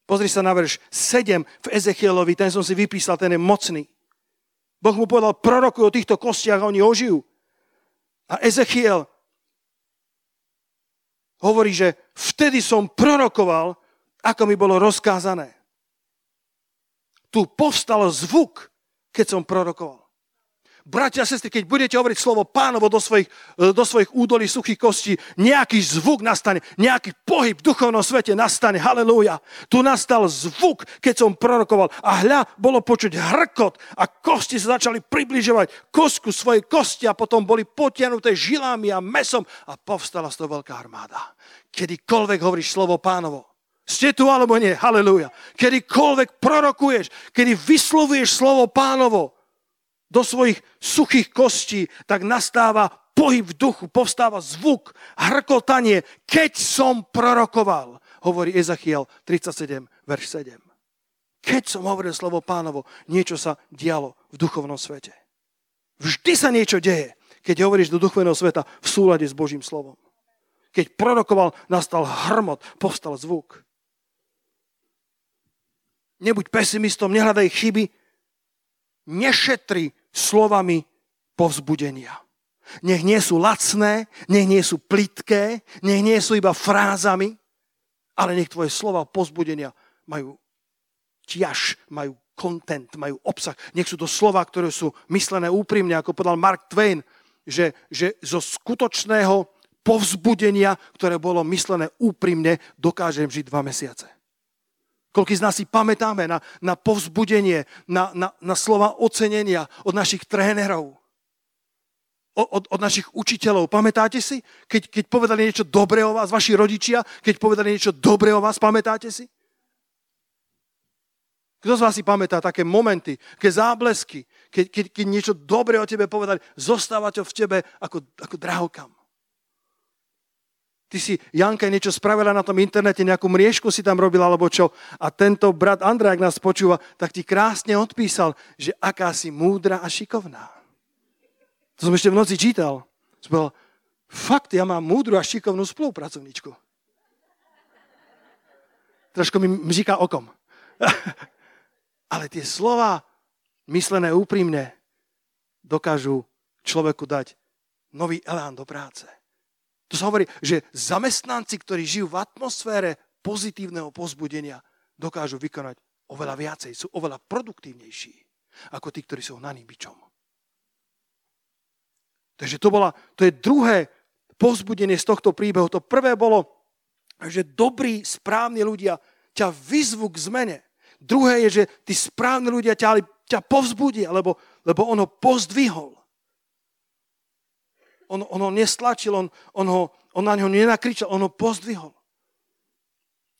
Pozri sa na verš 7 v Ezechielovi, ten som si vypísal, ten je mocný. Boh mu povedal, prorokuj o týchto kostiach a oni ožijú. A Ezechiel hovorí, že vtedy som prorokoval, ako mi bolo rozkázané. Tu povstal zvuk, keď som prorokoval. Bratia a sestry, keď budete hovoriť slovo pánovo do svojich, e, do svojich údolí suchých kostí, nejaký zvuk nastane, nejaký pohyb v duchovnom svete nastane. Halelúja. Tu nastal zvuk, keď som prorokoval. A hľa, bolo počuť hrkot a kosti sa začali približovať kosku svojej kosti a potom boli potiahnuté žilami a mesom a povstala z toho veľká armáda. Kedykoľvek hovoríš slovo pánovo, ste tu alebo nie? Halelúja. Kedykoľvek prorokuješ, kedy vyslovuješ slovo pánovo, do svojich suchých kostí, tak nastáva pohyb v duchu, povstáva zvuk, hrkotanie, keď som prorokoval, hovorí Ezachiel 37, verš 7. Keď som hovoril slovo pánovo, niečo sa dialo v duchovnom svete. Vždy sa niečo deje, keď hovoríš do duchovného sveta v súlade s Božím slovom. Keď prorokoval, nastal hrmot, povstal zvuk. Nebuď pesimistom, nehľadaj chyby, nešetri slovami povzbudenia. Nech nie sú lacné, nech nie sú plitké, nech nie sú iba frázami, ale nech tvoje slova povzbudenia majú ťaž, majú content, majú obsah. Nech sú to slova, ktoré sú myslené úprimne, ako povedal Mark Twain, že, že zo skutočného povzbudenia, ktoré bolo myslené úprimne, dokážem žiť dva mesiace. Koľko z nás si pamätáme na, na povzbudenie, na, na, na slova ocenenia od našich trénerov, od, od našich učiteľov. Pamätáte si, keď, keď povedali niečo dobré o vás, vaši rodičia, keď povedali niečo dobré o vás, pamätáte si? Kto z vás si pamätá také momenty, keď záblesky, keď, keď, keď niečo dobré o tebe povedali, zostáva to v tebe ako, ako drahokam. Ty si, Janka, niečo spravila na tom internete, nejakú mriežku si tam robila, alebo čo. A tento brat Andrej, ak nás počúva, tak ti krásne odpísal, že aká si múdra a šikovná. To som ešte v noci čítal. Som povedal, fakt, ja mám múdru a šikovnú spolupracovníčku. Trošku mi mžiká okom. <laughs> Ale tie slova, myslené úprimne, dokážu človeku dať nový elán do práce. To sa hovorí, že zamestnanci, ktorí žijú v atmosfére pozitívneho pozbudenia, dokážu vykonať oveľa viacej, sú oveľa produktívnejší ako tí, ktorí sú hnaní bičom. Takže to, bola, to je druhé pozbudenie z tohto príbehu. To prvé bolo, že dobrí, správni ľudia ťa vyzvu k zmene. Druhé je, že tí správni ľudia ťa, ťa povzbudia, lebo, lebo ono pozdvihol on, on ho nestlačil, on, on, ho, on na ňo nenakričal, on ho pozdvihol.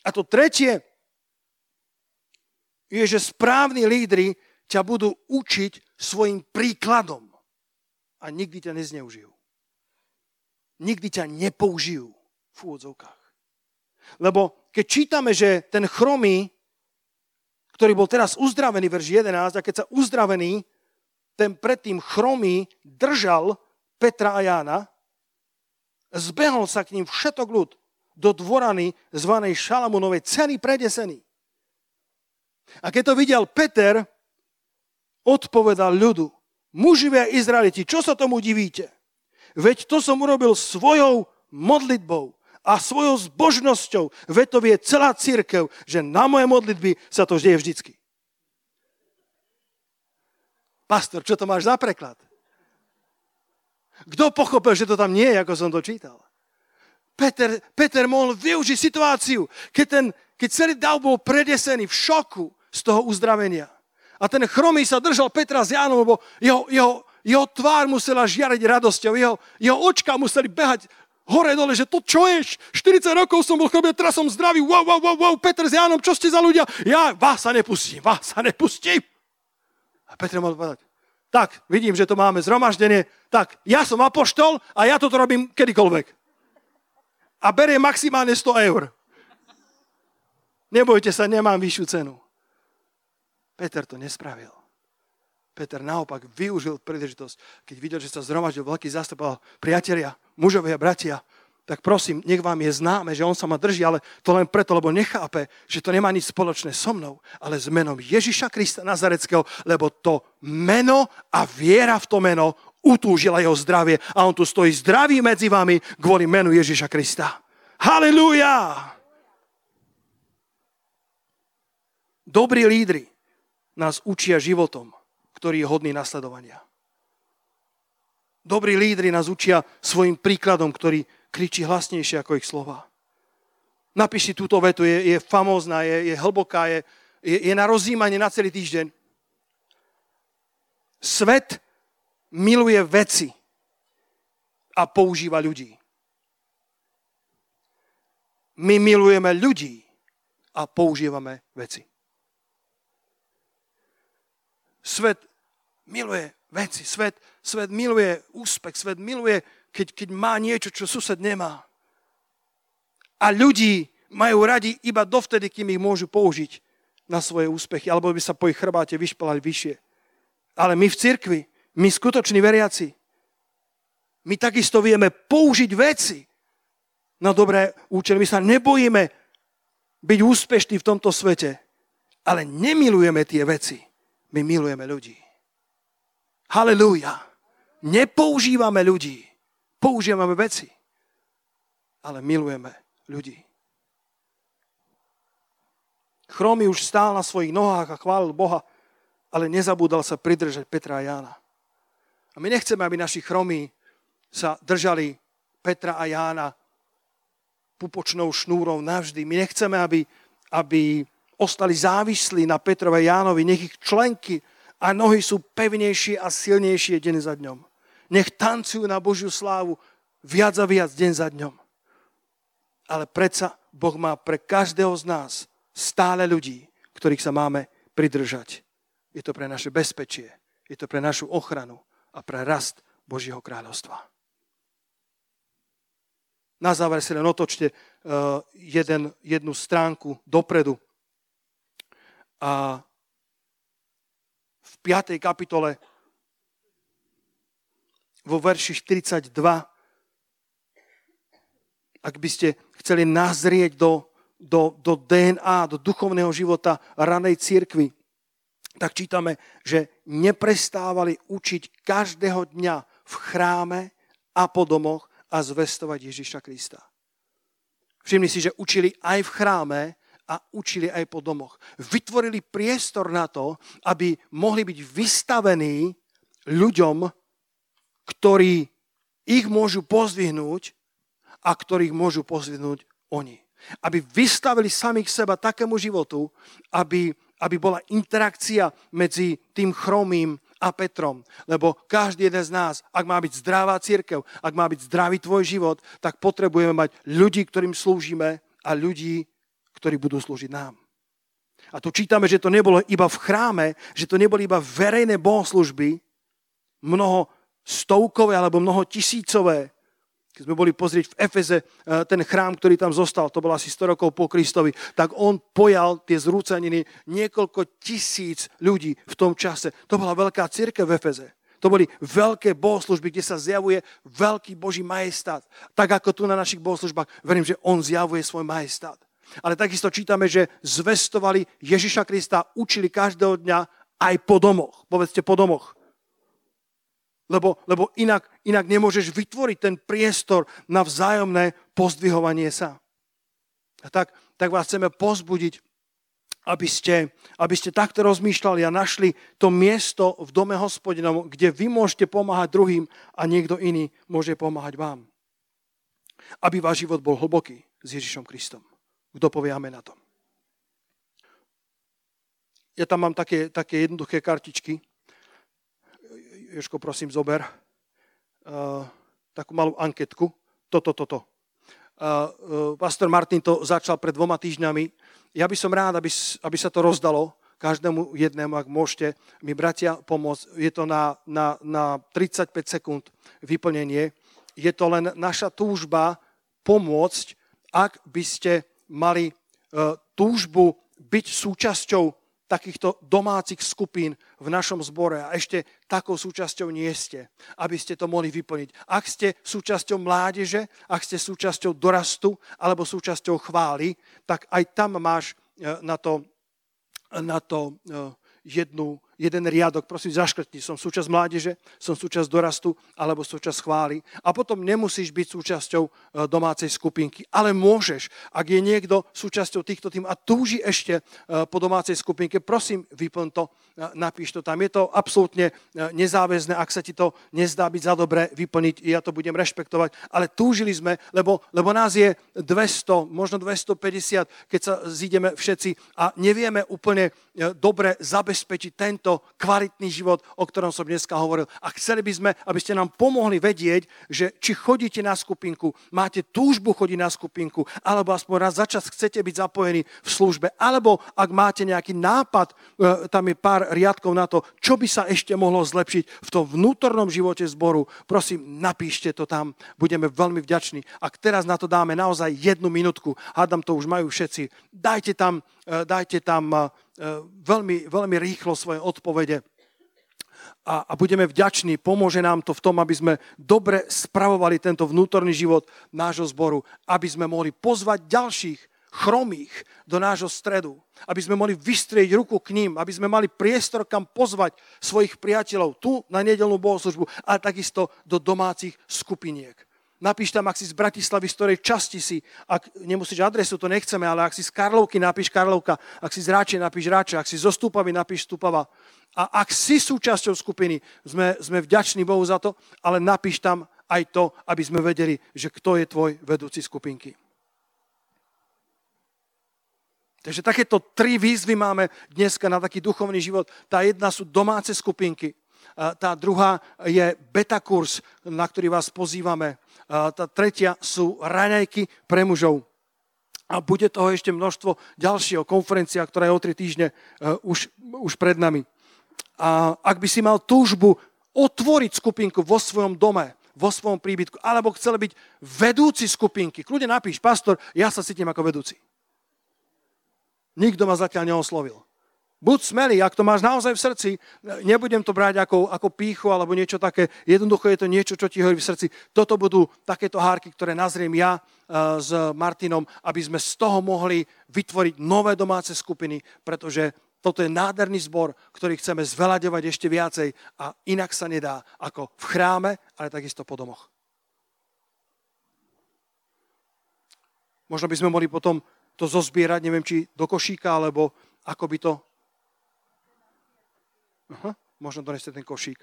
A to tretie je, že správni lídry ťa budú učiť svojim príkladom a nikdy ťa nezneužijú. Nikdy ťa nepoužijú v úvodzovkách. Lebo keď čítame, že ten chromý, ktorý bol teraz uzdravený, verš 11, a keď sa uzdravený, ten predtým chromý držal Petra a Jána, zbehol sa k ním všetok ľud do dvorany zvanej Šalamunovej, celý predesený. A keď to videl Peter, odpovedal ľudu, muživia Izraeliti, čo sa tomu divíte? Veď to som urobil svojou modlitbou a svojou zbožnosťou. Veď to vie celá církev, že na moje modlitby sa to deje vždycky. Pastor, čo to máš za preklad? Kto pochopil, že to tam nie je, ako som to čítal? Peter, Peter mohol využiť situáciu, keď, ten, keď celý dav bol predesený v šoku z toho uzdravenia. A ten chromý sa držal Petra s Jánom, lebo jeho, jeho, jeho tvár musela žiariť radosťou, jeho, jeho očka museli behať hore dole, že to čo je? 40 rokov som bol chromý, teraz som zdravý, wow, wow, wow, wow, Peter s Jánom, čo ste za ľudia? Ja vás sa nepustím, vás sa nepustím. A Peter mal povedať, tak, vidím, že to máme zhromaždenie, tak, ja som apoštol a ja toto robím kedykoľvek a berie maximálne 100 eur. Nebojte sa, nemám vyššiu cenu. Peter to nespravil. Peter naopak využil príležitosť, keď videl, že sa zhromaždil veľký zastupoval priatelia, mužovia, bratia, tak prosím, nech vám je známe, že on sa ma drží, ale to len preto, lebo nechápe, že to nemá nič spoločné so mnou, ale s menom Ježiša Krista Nazareckého, lebo to meno a viera v to meno utúžila jeho zdravie a on tu stojí zdravý medzi vami kvôli menu Ježiša Krista. Halelúja! Dobrí lídry nás učia životom, ktorý je hodný nasledovania. Dobrí lídry nás učia svojim príkladom, ktorý kričí hlasnejšie ako ich slova. Napíš si túto vetu, je, je famózna, je, je hlboká, je, je, je na rozjímanie na celý týždeň. Svet miluje veci a používa ľudí. My milujeme ľudí a používame veci. Svet miluje veci, svet, svet miluje úspech, svet miluje, keď, keď má niečo, čo sused nemá. A ľudí majú radi iba dovtedy, kým ich môžu použiť na svoje úspechy, alebo by sa po ich chrbáte vyšpalali vyššie. Ale my v cirkvi my skutoční veriaci, my takisto vieme použiť veci na dobré účely. My sa nebojíme byť úspešní v tomto svete, ale nemilujeme tie veci. My milujeme ľudí. Halelúja. Nepoužívame ľudí. Používame veci. Ale milujeme ľudí. Chromy už stál na svojich nohách a chválil Boha, ale nezabúdal sa pridržať Petra a Jána. A my nechceme, aby naši chromí sa držali Petra a Jána pupočnou šnúrou navždy. My nechceme, aby, aby ostali závislí na Petrove Jánovi. Nech ich členky a nohy sú pevnejšie a silnejšie deň za dňom. Nech tancujú na Božiu slávu viac a viac deň za dňom. Ale predsa Boh má pre každého z nás stále ľudí, ktorých sa máme pridržať. Je to pre naše bezpečie, je to pre našu ochranu, a pre rast Božieho kráľovstva. Na záver si len otočte eh, jeden, jednu stránku dopredu. A v 5. kapitole vo verši 42 ak by ste chceli nazrieť do, do, do DNA, do duchovného života ranej církvy, tak čítame, že neprestávali učiť každého dňa v chráme a po domoch a zvestovať Ježiša Krista. Všimni si, že učili aj v chráme a učili aj po domoch. Vytvorili priestor na to, aby mohli byť vystavení ľuďom, ktorí ich môžu pozdvihnúť a ktorých môžu pozdvihnúť oni. Aby vystavili samých seba takému životu, aby aby bola interakcia medzi tým chromým a Petrom. Lebo každý jeden z nás, ak má byť zdravá církev, ak má byť zdravý tvoj život, tak potrebujeme mať ľudí, ktorým slúžime a ľudí, ktorí budú slúžiť nám. A tu čítame, že to nebolo iba v chráme, že to neboli iba verejné bohoslužby, mnoho stovkové alebo mnoho tisícové. Keď sme boli pozrieť v Efeze eh, ten chrám, ktorý tam zostal, to bolo asi 100 rokov po Kristovi, tak on pojal tie zrúcaniny niekoľko tisíc ľudí v tom čase. To bola veľká církev v Efeze. To boli veľké bohoslužby, kde sa zjavuje veľký Boží majestát. Tak ako tu na našich bohoslužbách, verím, že on zjavuje svoj majestát. Ale takisto čítame, že zvestovali Ježiša Krista, učili každého dňa aj po domoch. Povedzte po domoch. Lebo, lebo inak, inak nemôžeš vytvoriť ten priestor na vzájomné pozdvihovanie sa. A tak, tak vás chceme pozbudiť, aby ste, aby ste takto rozmýšľali a našli to miesto v dome hospodinom, kde vy môžete pomáhať druhým a niekto iný môže pomáhať vám. Aby váš život bol hlboký s Ježišom Kristom. Kto povie na to? Ja tam mám také, také jednoduché kartičky. Jožko, prosím, zober uh, takú malú anketku. Toto, toto. Uh, uh, pastor Martin to začal pred dvoma týždňami. Ja by som rád, aby, aby sa to rozdalo každému jednému, ak môžete mi, bratia, pomôcť. Je to na, na, na 35 sekúnd vyplnenie. Je to len naša túžba pomôcť, ak by ste mali uh, túžbu byť súčasťou takýchto domácich skupín v našom zbore a ešte takou súčasťou nie ste, aby ste to mohli vyplniť. Ak ste súčasťou mládeže, ak ste súčasťou dorastu alebo súčasťou chvály, tak aj tam máš e, na to, na to e, jednu, jeden riadok, prosím, zaškrtni, som súčasť mládeže, som súčasť dorastu alebo súčasť chvály. A potom nemusíš byť súčasťou e, domácej skupinky, ale môžeš. Ak je niekto súčasťou týchto tým a túži ešte e, po domácej skupinke, prosím, vyplň to, e, napíš to tam. Je to absolútne nezáväzné, ak sa ti to nezdá byť za dobré vyplniť, ja to budem rešpektovať, ale túžili sme, lebo, lebo nás je 200, možno 250, keď sa zídeme všetci a nevieme úplne dobre zabezpečiť zabezpečiť tento kvalitný život, o ktorom som dneska hovoril. A chceli by sme, aby ste nám pomohli vedieť, že či chodíte na skupinku, máte túžbu chodiť na skupinku, alebo aspoň raz za čas chcete byť zapojení v službe, alebo ak máte nejaký nápad, e, tam je pár riadkov na to, čo by sa ešte mohlo zlepšiť v tom vnútornom živote zboru, prosím, napíšte to tam, budeme veľmi vďační. Ak teraz na to dáme naozaj jednu minútku, hádam to už majú všetci, dajte tam, e, dajte tam e, veľmi, veľmi rýchlo svoje odpovede a, a budeme vďační. Pomôže nám to v tom, aby sme dobre spravovali tento vnútorný život nášho zboru, aby sme mohli pozvať ďalších chromých do nášho stredu, aby sme mohli vystrieť ruku k ním, aby sme mali priestor, kam pozvať svojich priateľov tu na nedelnú bohoslužbu, ale takisto do domácich skupiniek. Napíš tam, ak si z Bratislavy, z ktorej časti si, ak nemusíš adresu, to nechceme, ale ak si z Karlovky, napíš Karlovka, ak si z Ráče, napíš Ráče, ak si zo Stúpavy, napíš Stúpava. A ak si súčasťou skupiny, sme, sme vďační Bohu za to, ale napíš tam aj to, aby sme vedeli, že kto je tvoj vedúci skupinky. Takže takéto tri výzvy máme dneska na taký duchovný život. Tá jedna sú domáce skupinky, tá druhá je beta na ktorý vás pozývame tá tretia sú raňajky pre mužov. A bude toho ešte množstvo ďalšieho konferencia, ktorá je o tri týždne uh, už, už pred nami. A ak by si mal túžbu otvoriť skupinku vo svojom dome, vo svojom príbytku, alebo chcel byť vedúci skupinky, kľudne napíš, pastor, ja sa cítim ako vedúci. Nikto ma zatiaľ neoslovil. Buď smelý, ak to máš naozaj v srdci, nebudem to brať ako, ako píchu alebo niečo také. Jednoducho je to niečo, čo ti hovorí v srdci. Toto budú takéto hárky, ktoré nazriem ja uh, s Martinom, aby sme z toho mohli vytvoriť nové domáce skupiny, pretože toto je nádherný zbor, ktorý chceme zvelaďovať ešte viacej a inak sa nedá ako v chráme, ale takisto po domoch. Možno by sme mohli potom to zozbierať, neviem, či do košíka, alebo ako by to Aha, možno doneste ten košík.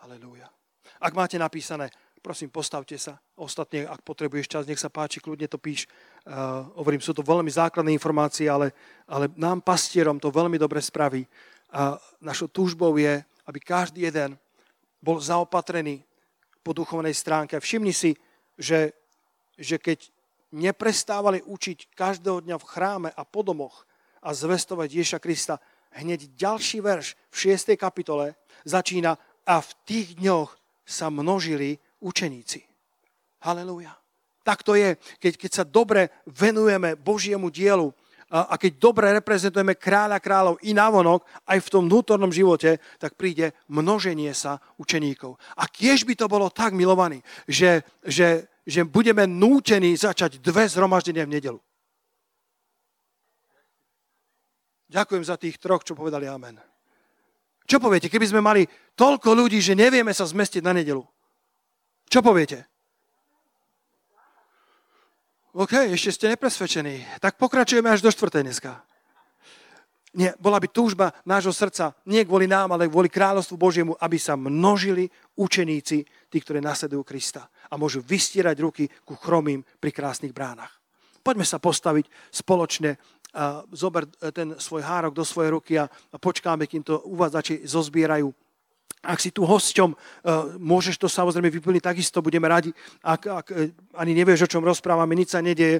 Halelúja. Ak máte napísané, prosím, postavte sa. Ostatne, ak potrebuješ čas, nech sa páči, kľudne to píš. Uh, hovorím, sú to veľmi základné informácie, ale, ale nám, pastierom, to veľmi dobre spraví. A našou túžbou je, aby každý jeden bol zaopatrený po duchovnej stránke. Všimni si, že, že keď neprestávali učiť každého dňa v chráme a po domoch a zvestovať Ježa Krista, hneď ďalší verš v 6. kapitole začína a v tých dňoch sa množili učeníci. Halelúja. Tak to je, keď, keď sa dobre venujeme Božiemu dielu a, a keď dobre reprezentujeme kráľa kráľov i navonok, aj v tom vnútornom živote, tak príde množenie sa učeníkov. A kiež by to bolo tak milovaný, že, že, že budeme nútení začať dve zhromaždenia v nedelu. Ďakujem za tých troch, čo povedali amen. Čo poviete, keby sme mali toľko ľudí, že nevieme sa zmestiť na nedelu? Čo poviete? OK, ešte ste nepresvedčení. Tak pokračujeme až do štvrtej dneska. Nie, bola by túžba nášho srdca, nie kvôli nám, ale kvôli kráľovstvu Božiemu, aby sa množili učeníci, tí, ktorí nasledujú Krista a môžu vystierať ruky ku chromým pri krásnych bránach. Poďme sa postaviť spoločne a zober e, ten svoj hárok do svojej ruky a, počkáme, kým to uvádzači zozbierajú. Ak si tu hosťom, e, môžeš to samozrejme vyplniť takisto, budeme radi. Ak, ak e, ani nevieš, o čom rozprávame, nič sa nedieje,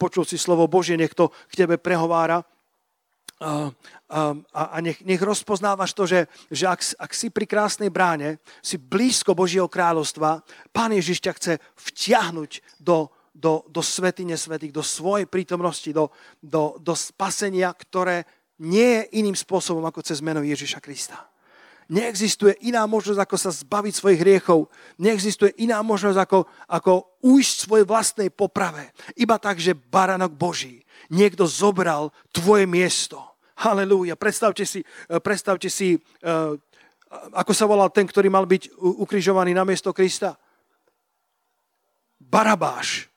počul si slovo Božie, nech to k tebe prehovára. A, a, a nech, nech rozpoznávaš to, že, že ak, ak si pri krásnej bráne, si blízko Božieho kráľovstva, Pán Ježiš ťa chce vtiahnuť do, do, do svetine svetých, do svojej prítomnosti, do, do, do spasenia, ktoré nie je iným spôsobom ako cez meno Ježiša Krista. Neexistuje iná možnosť, ako sa zbaviť svojich hriechov. Neexistuje iná možnosť, ako, ako ujsť svojej vlastnej poprave. Iba tak, že baranok Boží. Niekto zobral tvoje miesto. Halelúja. Predstavte si, predstavte si, uh, ako sa volal ten, ktorý mal byť ukrižovaný na miesto Krista. Barabáš.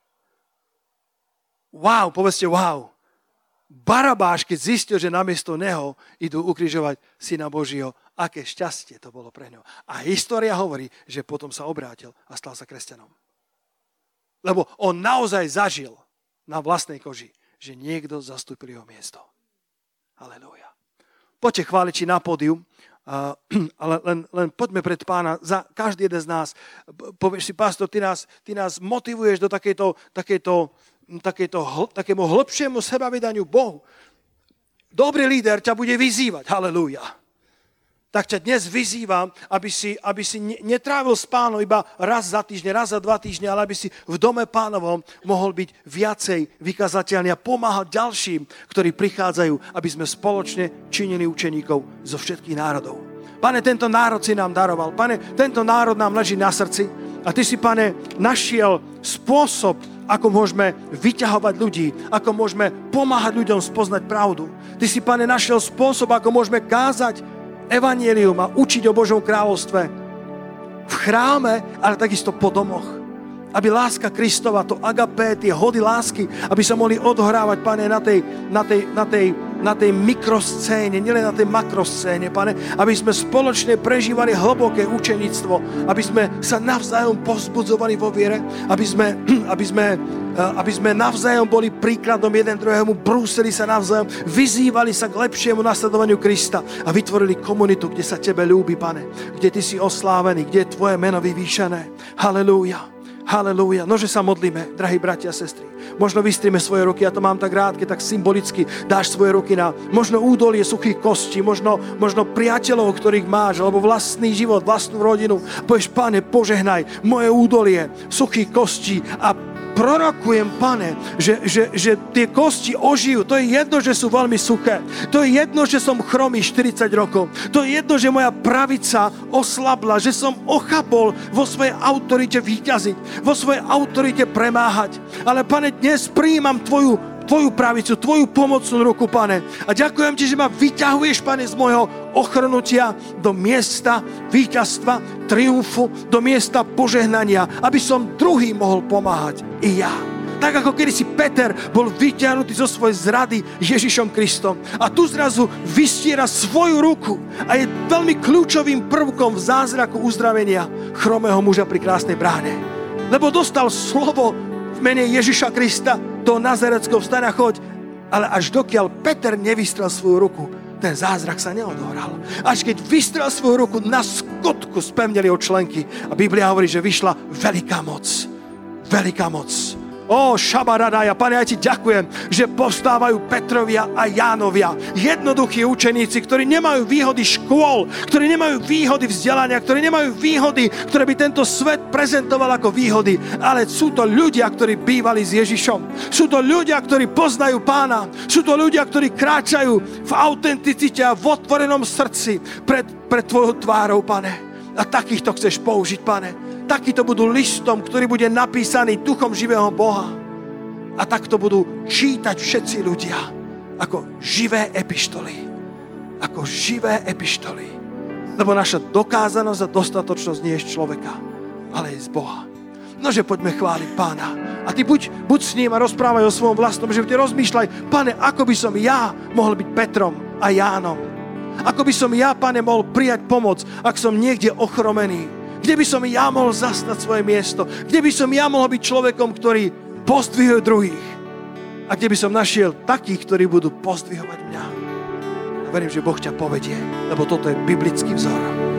Wow, povedzte wow. Barabáš, keď zistil, že namiesto neho idú ukrižovať syna Božího, aké šťastie to bolo pre ňo. A história hovorí, že potom sa obrátil a stal sa kresťanom. Lebo on naozaj zažil na vlastnej koži, že niekto zastúpil jeho miesto. Halelúja. Poďte chváliči na pódium, <clears throat> ale len, len poďme pred pána za každý jeden z nás. Povieš si, pastor, ty nás, ty nás motivuješ do takejto, takejto takéto, takému hlbšiemu sebavydaniu Bohu. Dobrý líder ťa bude vyzývať. Halelúja. Tak ťa dnes vyzývam, aby si, aby si netrávil s pánom iba raz za týždeň, raz za dva týždne, ale aby si v dome pánovom mohol byť viacej vykazateľný a pomáhať ďalším, ktorí prichádzajú, aby sme spoločne činili učeníkov zo všetkých národov. Pane, tento národ si nám daroval. Pane, tento národ nám leží na srdci. A ty si, pane, našiel spôsob, ako môžeme vyťahovať ľudí, ako môžeme pomáhať ľuďom spoznať pravdu. Ty si, pane, našiel spôsob, ako môžeme kázať evanielium a učiť o Božom kráľovstve v chráme, ale takisto po domoch. Aby láska Kristova, to agapé, tie hody lásky, aby sa mohli odhrávať, pane, na tej, na tej, na tej, na tej mikroscéne, nielen na tej makroscéne, pane, aby sme spoločne prežívali hlboké učenictvo, aby sme sa navzájom povzbudzovali vo viere, aby sme, <clears throat> aby sme, eh, aby sme navzájom boli príkladom jeden druhému, brúsili sa navzájom, vyzývali sa k lepšiemu nasledovaniu Krista a vytvorili komunitu, kde sa Tebe ľúbi, pane, kde Ty si oslávený, kde je Tvoje meno vyvýšené. Halelúja. Halelúja. Nože sa modlíme, drahí bratia a sestry. Možno vystrime svoje ruky, ja to mám tak rád, keď tak symbolicky dáš svoje ruky na možno údolie suchých kostí, možno, možno priateľov, ktorých máš, alebo vlastný život, vlastnú rodinu. Povieš, pane, požehnaj moje údolie suchých kostí a prorokujem, pane, že, že, že tie kosti ožijú. To je jedno, že sú veľmi suché. To je jedno, že som chromý 40 rokov. To je jedno, že moja pravica oslabla, že som ochabol vo svojej autorite vyťaziť, vo svojej autorite premáhať. Ale pane, dnes prijímam tvoju Tvoju pravicu, Tvoju pomocnú ruku, Pane. A ďakujem Ti, že ma vyťahuješ, Pane, z môjho ochrnutia do miesta víťazstva, triumfu, do miesta požehnania, aby som druhý mohol pomáhať. I ja. Tak ako kedy si Peter bol vyťahnutý zo svojej zrady Ježišom Kristom. A tu zrazu vystiera svoju ruku a je veľmi kľúčovým prvkom v zázraku uzdravenia chromého muža pri krásnej bráne. Lebo dostal slovo v mene Ježiša Krista do Nazareckého vstana choď. Ale až dokiaľ Peter nevystrel svoju ruku, ten zázrak sa neodohral. Až keď vystrel svoju ruku, na skutku spevnili od členky. A Biblia hovorí, že vyšla veľká moc. Veľká moc. Ó, šabaradaja, pane, ja ti ďakujem, že povstávajú Petrovia a Jánovia. Jednoduchí učeníci, ktorí nemajú výhody škôl, ktorí nemajú výhody vzdelania, ktorí nemajú výhody, ktoré by tento svet prezentoval ako výhody, ale sú to ľudia, ktorí bývali s Ježišom. Sú to ľudia, ktorí poznajú pána. Sú to ľudia, ktorí kráčajú v autenticite a v otvorenom srdci pred, pred tvojou tvárou, pane. A takýchto chceš použiť, pane takýto budú listom, ktorý bude napísaný duchom živého Boha. A takto budú čítať všetci ľudia ako živé epištoly. Ako živé epištoly. Lebo naša dokázanosť a dostatočnosť nie je z človeka, ale je z Boha. Nože poďme chváliť pána. A ty buď, buď s ním a rozprávaj o svojom vlastnom živote. Rozmýšľaj, pane, ako by som ja mohol byť Petrom a Jánom. Ako by som ja, pane, mohol prijať pomoc, ak som niekde ochromený kde by som ja mohol zastať svoje miesto? Kde by som ja mohol byť človekom, ktorý pozdvihuje druhých? A kde by som našiel takých, ktorí budú pozdvihovať mňa? A verím, že Boh ťa povedie, lebo toto je biblický vzor.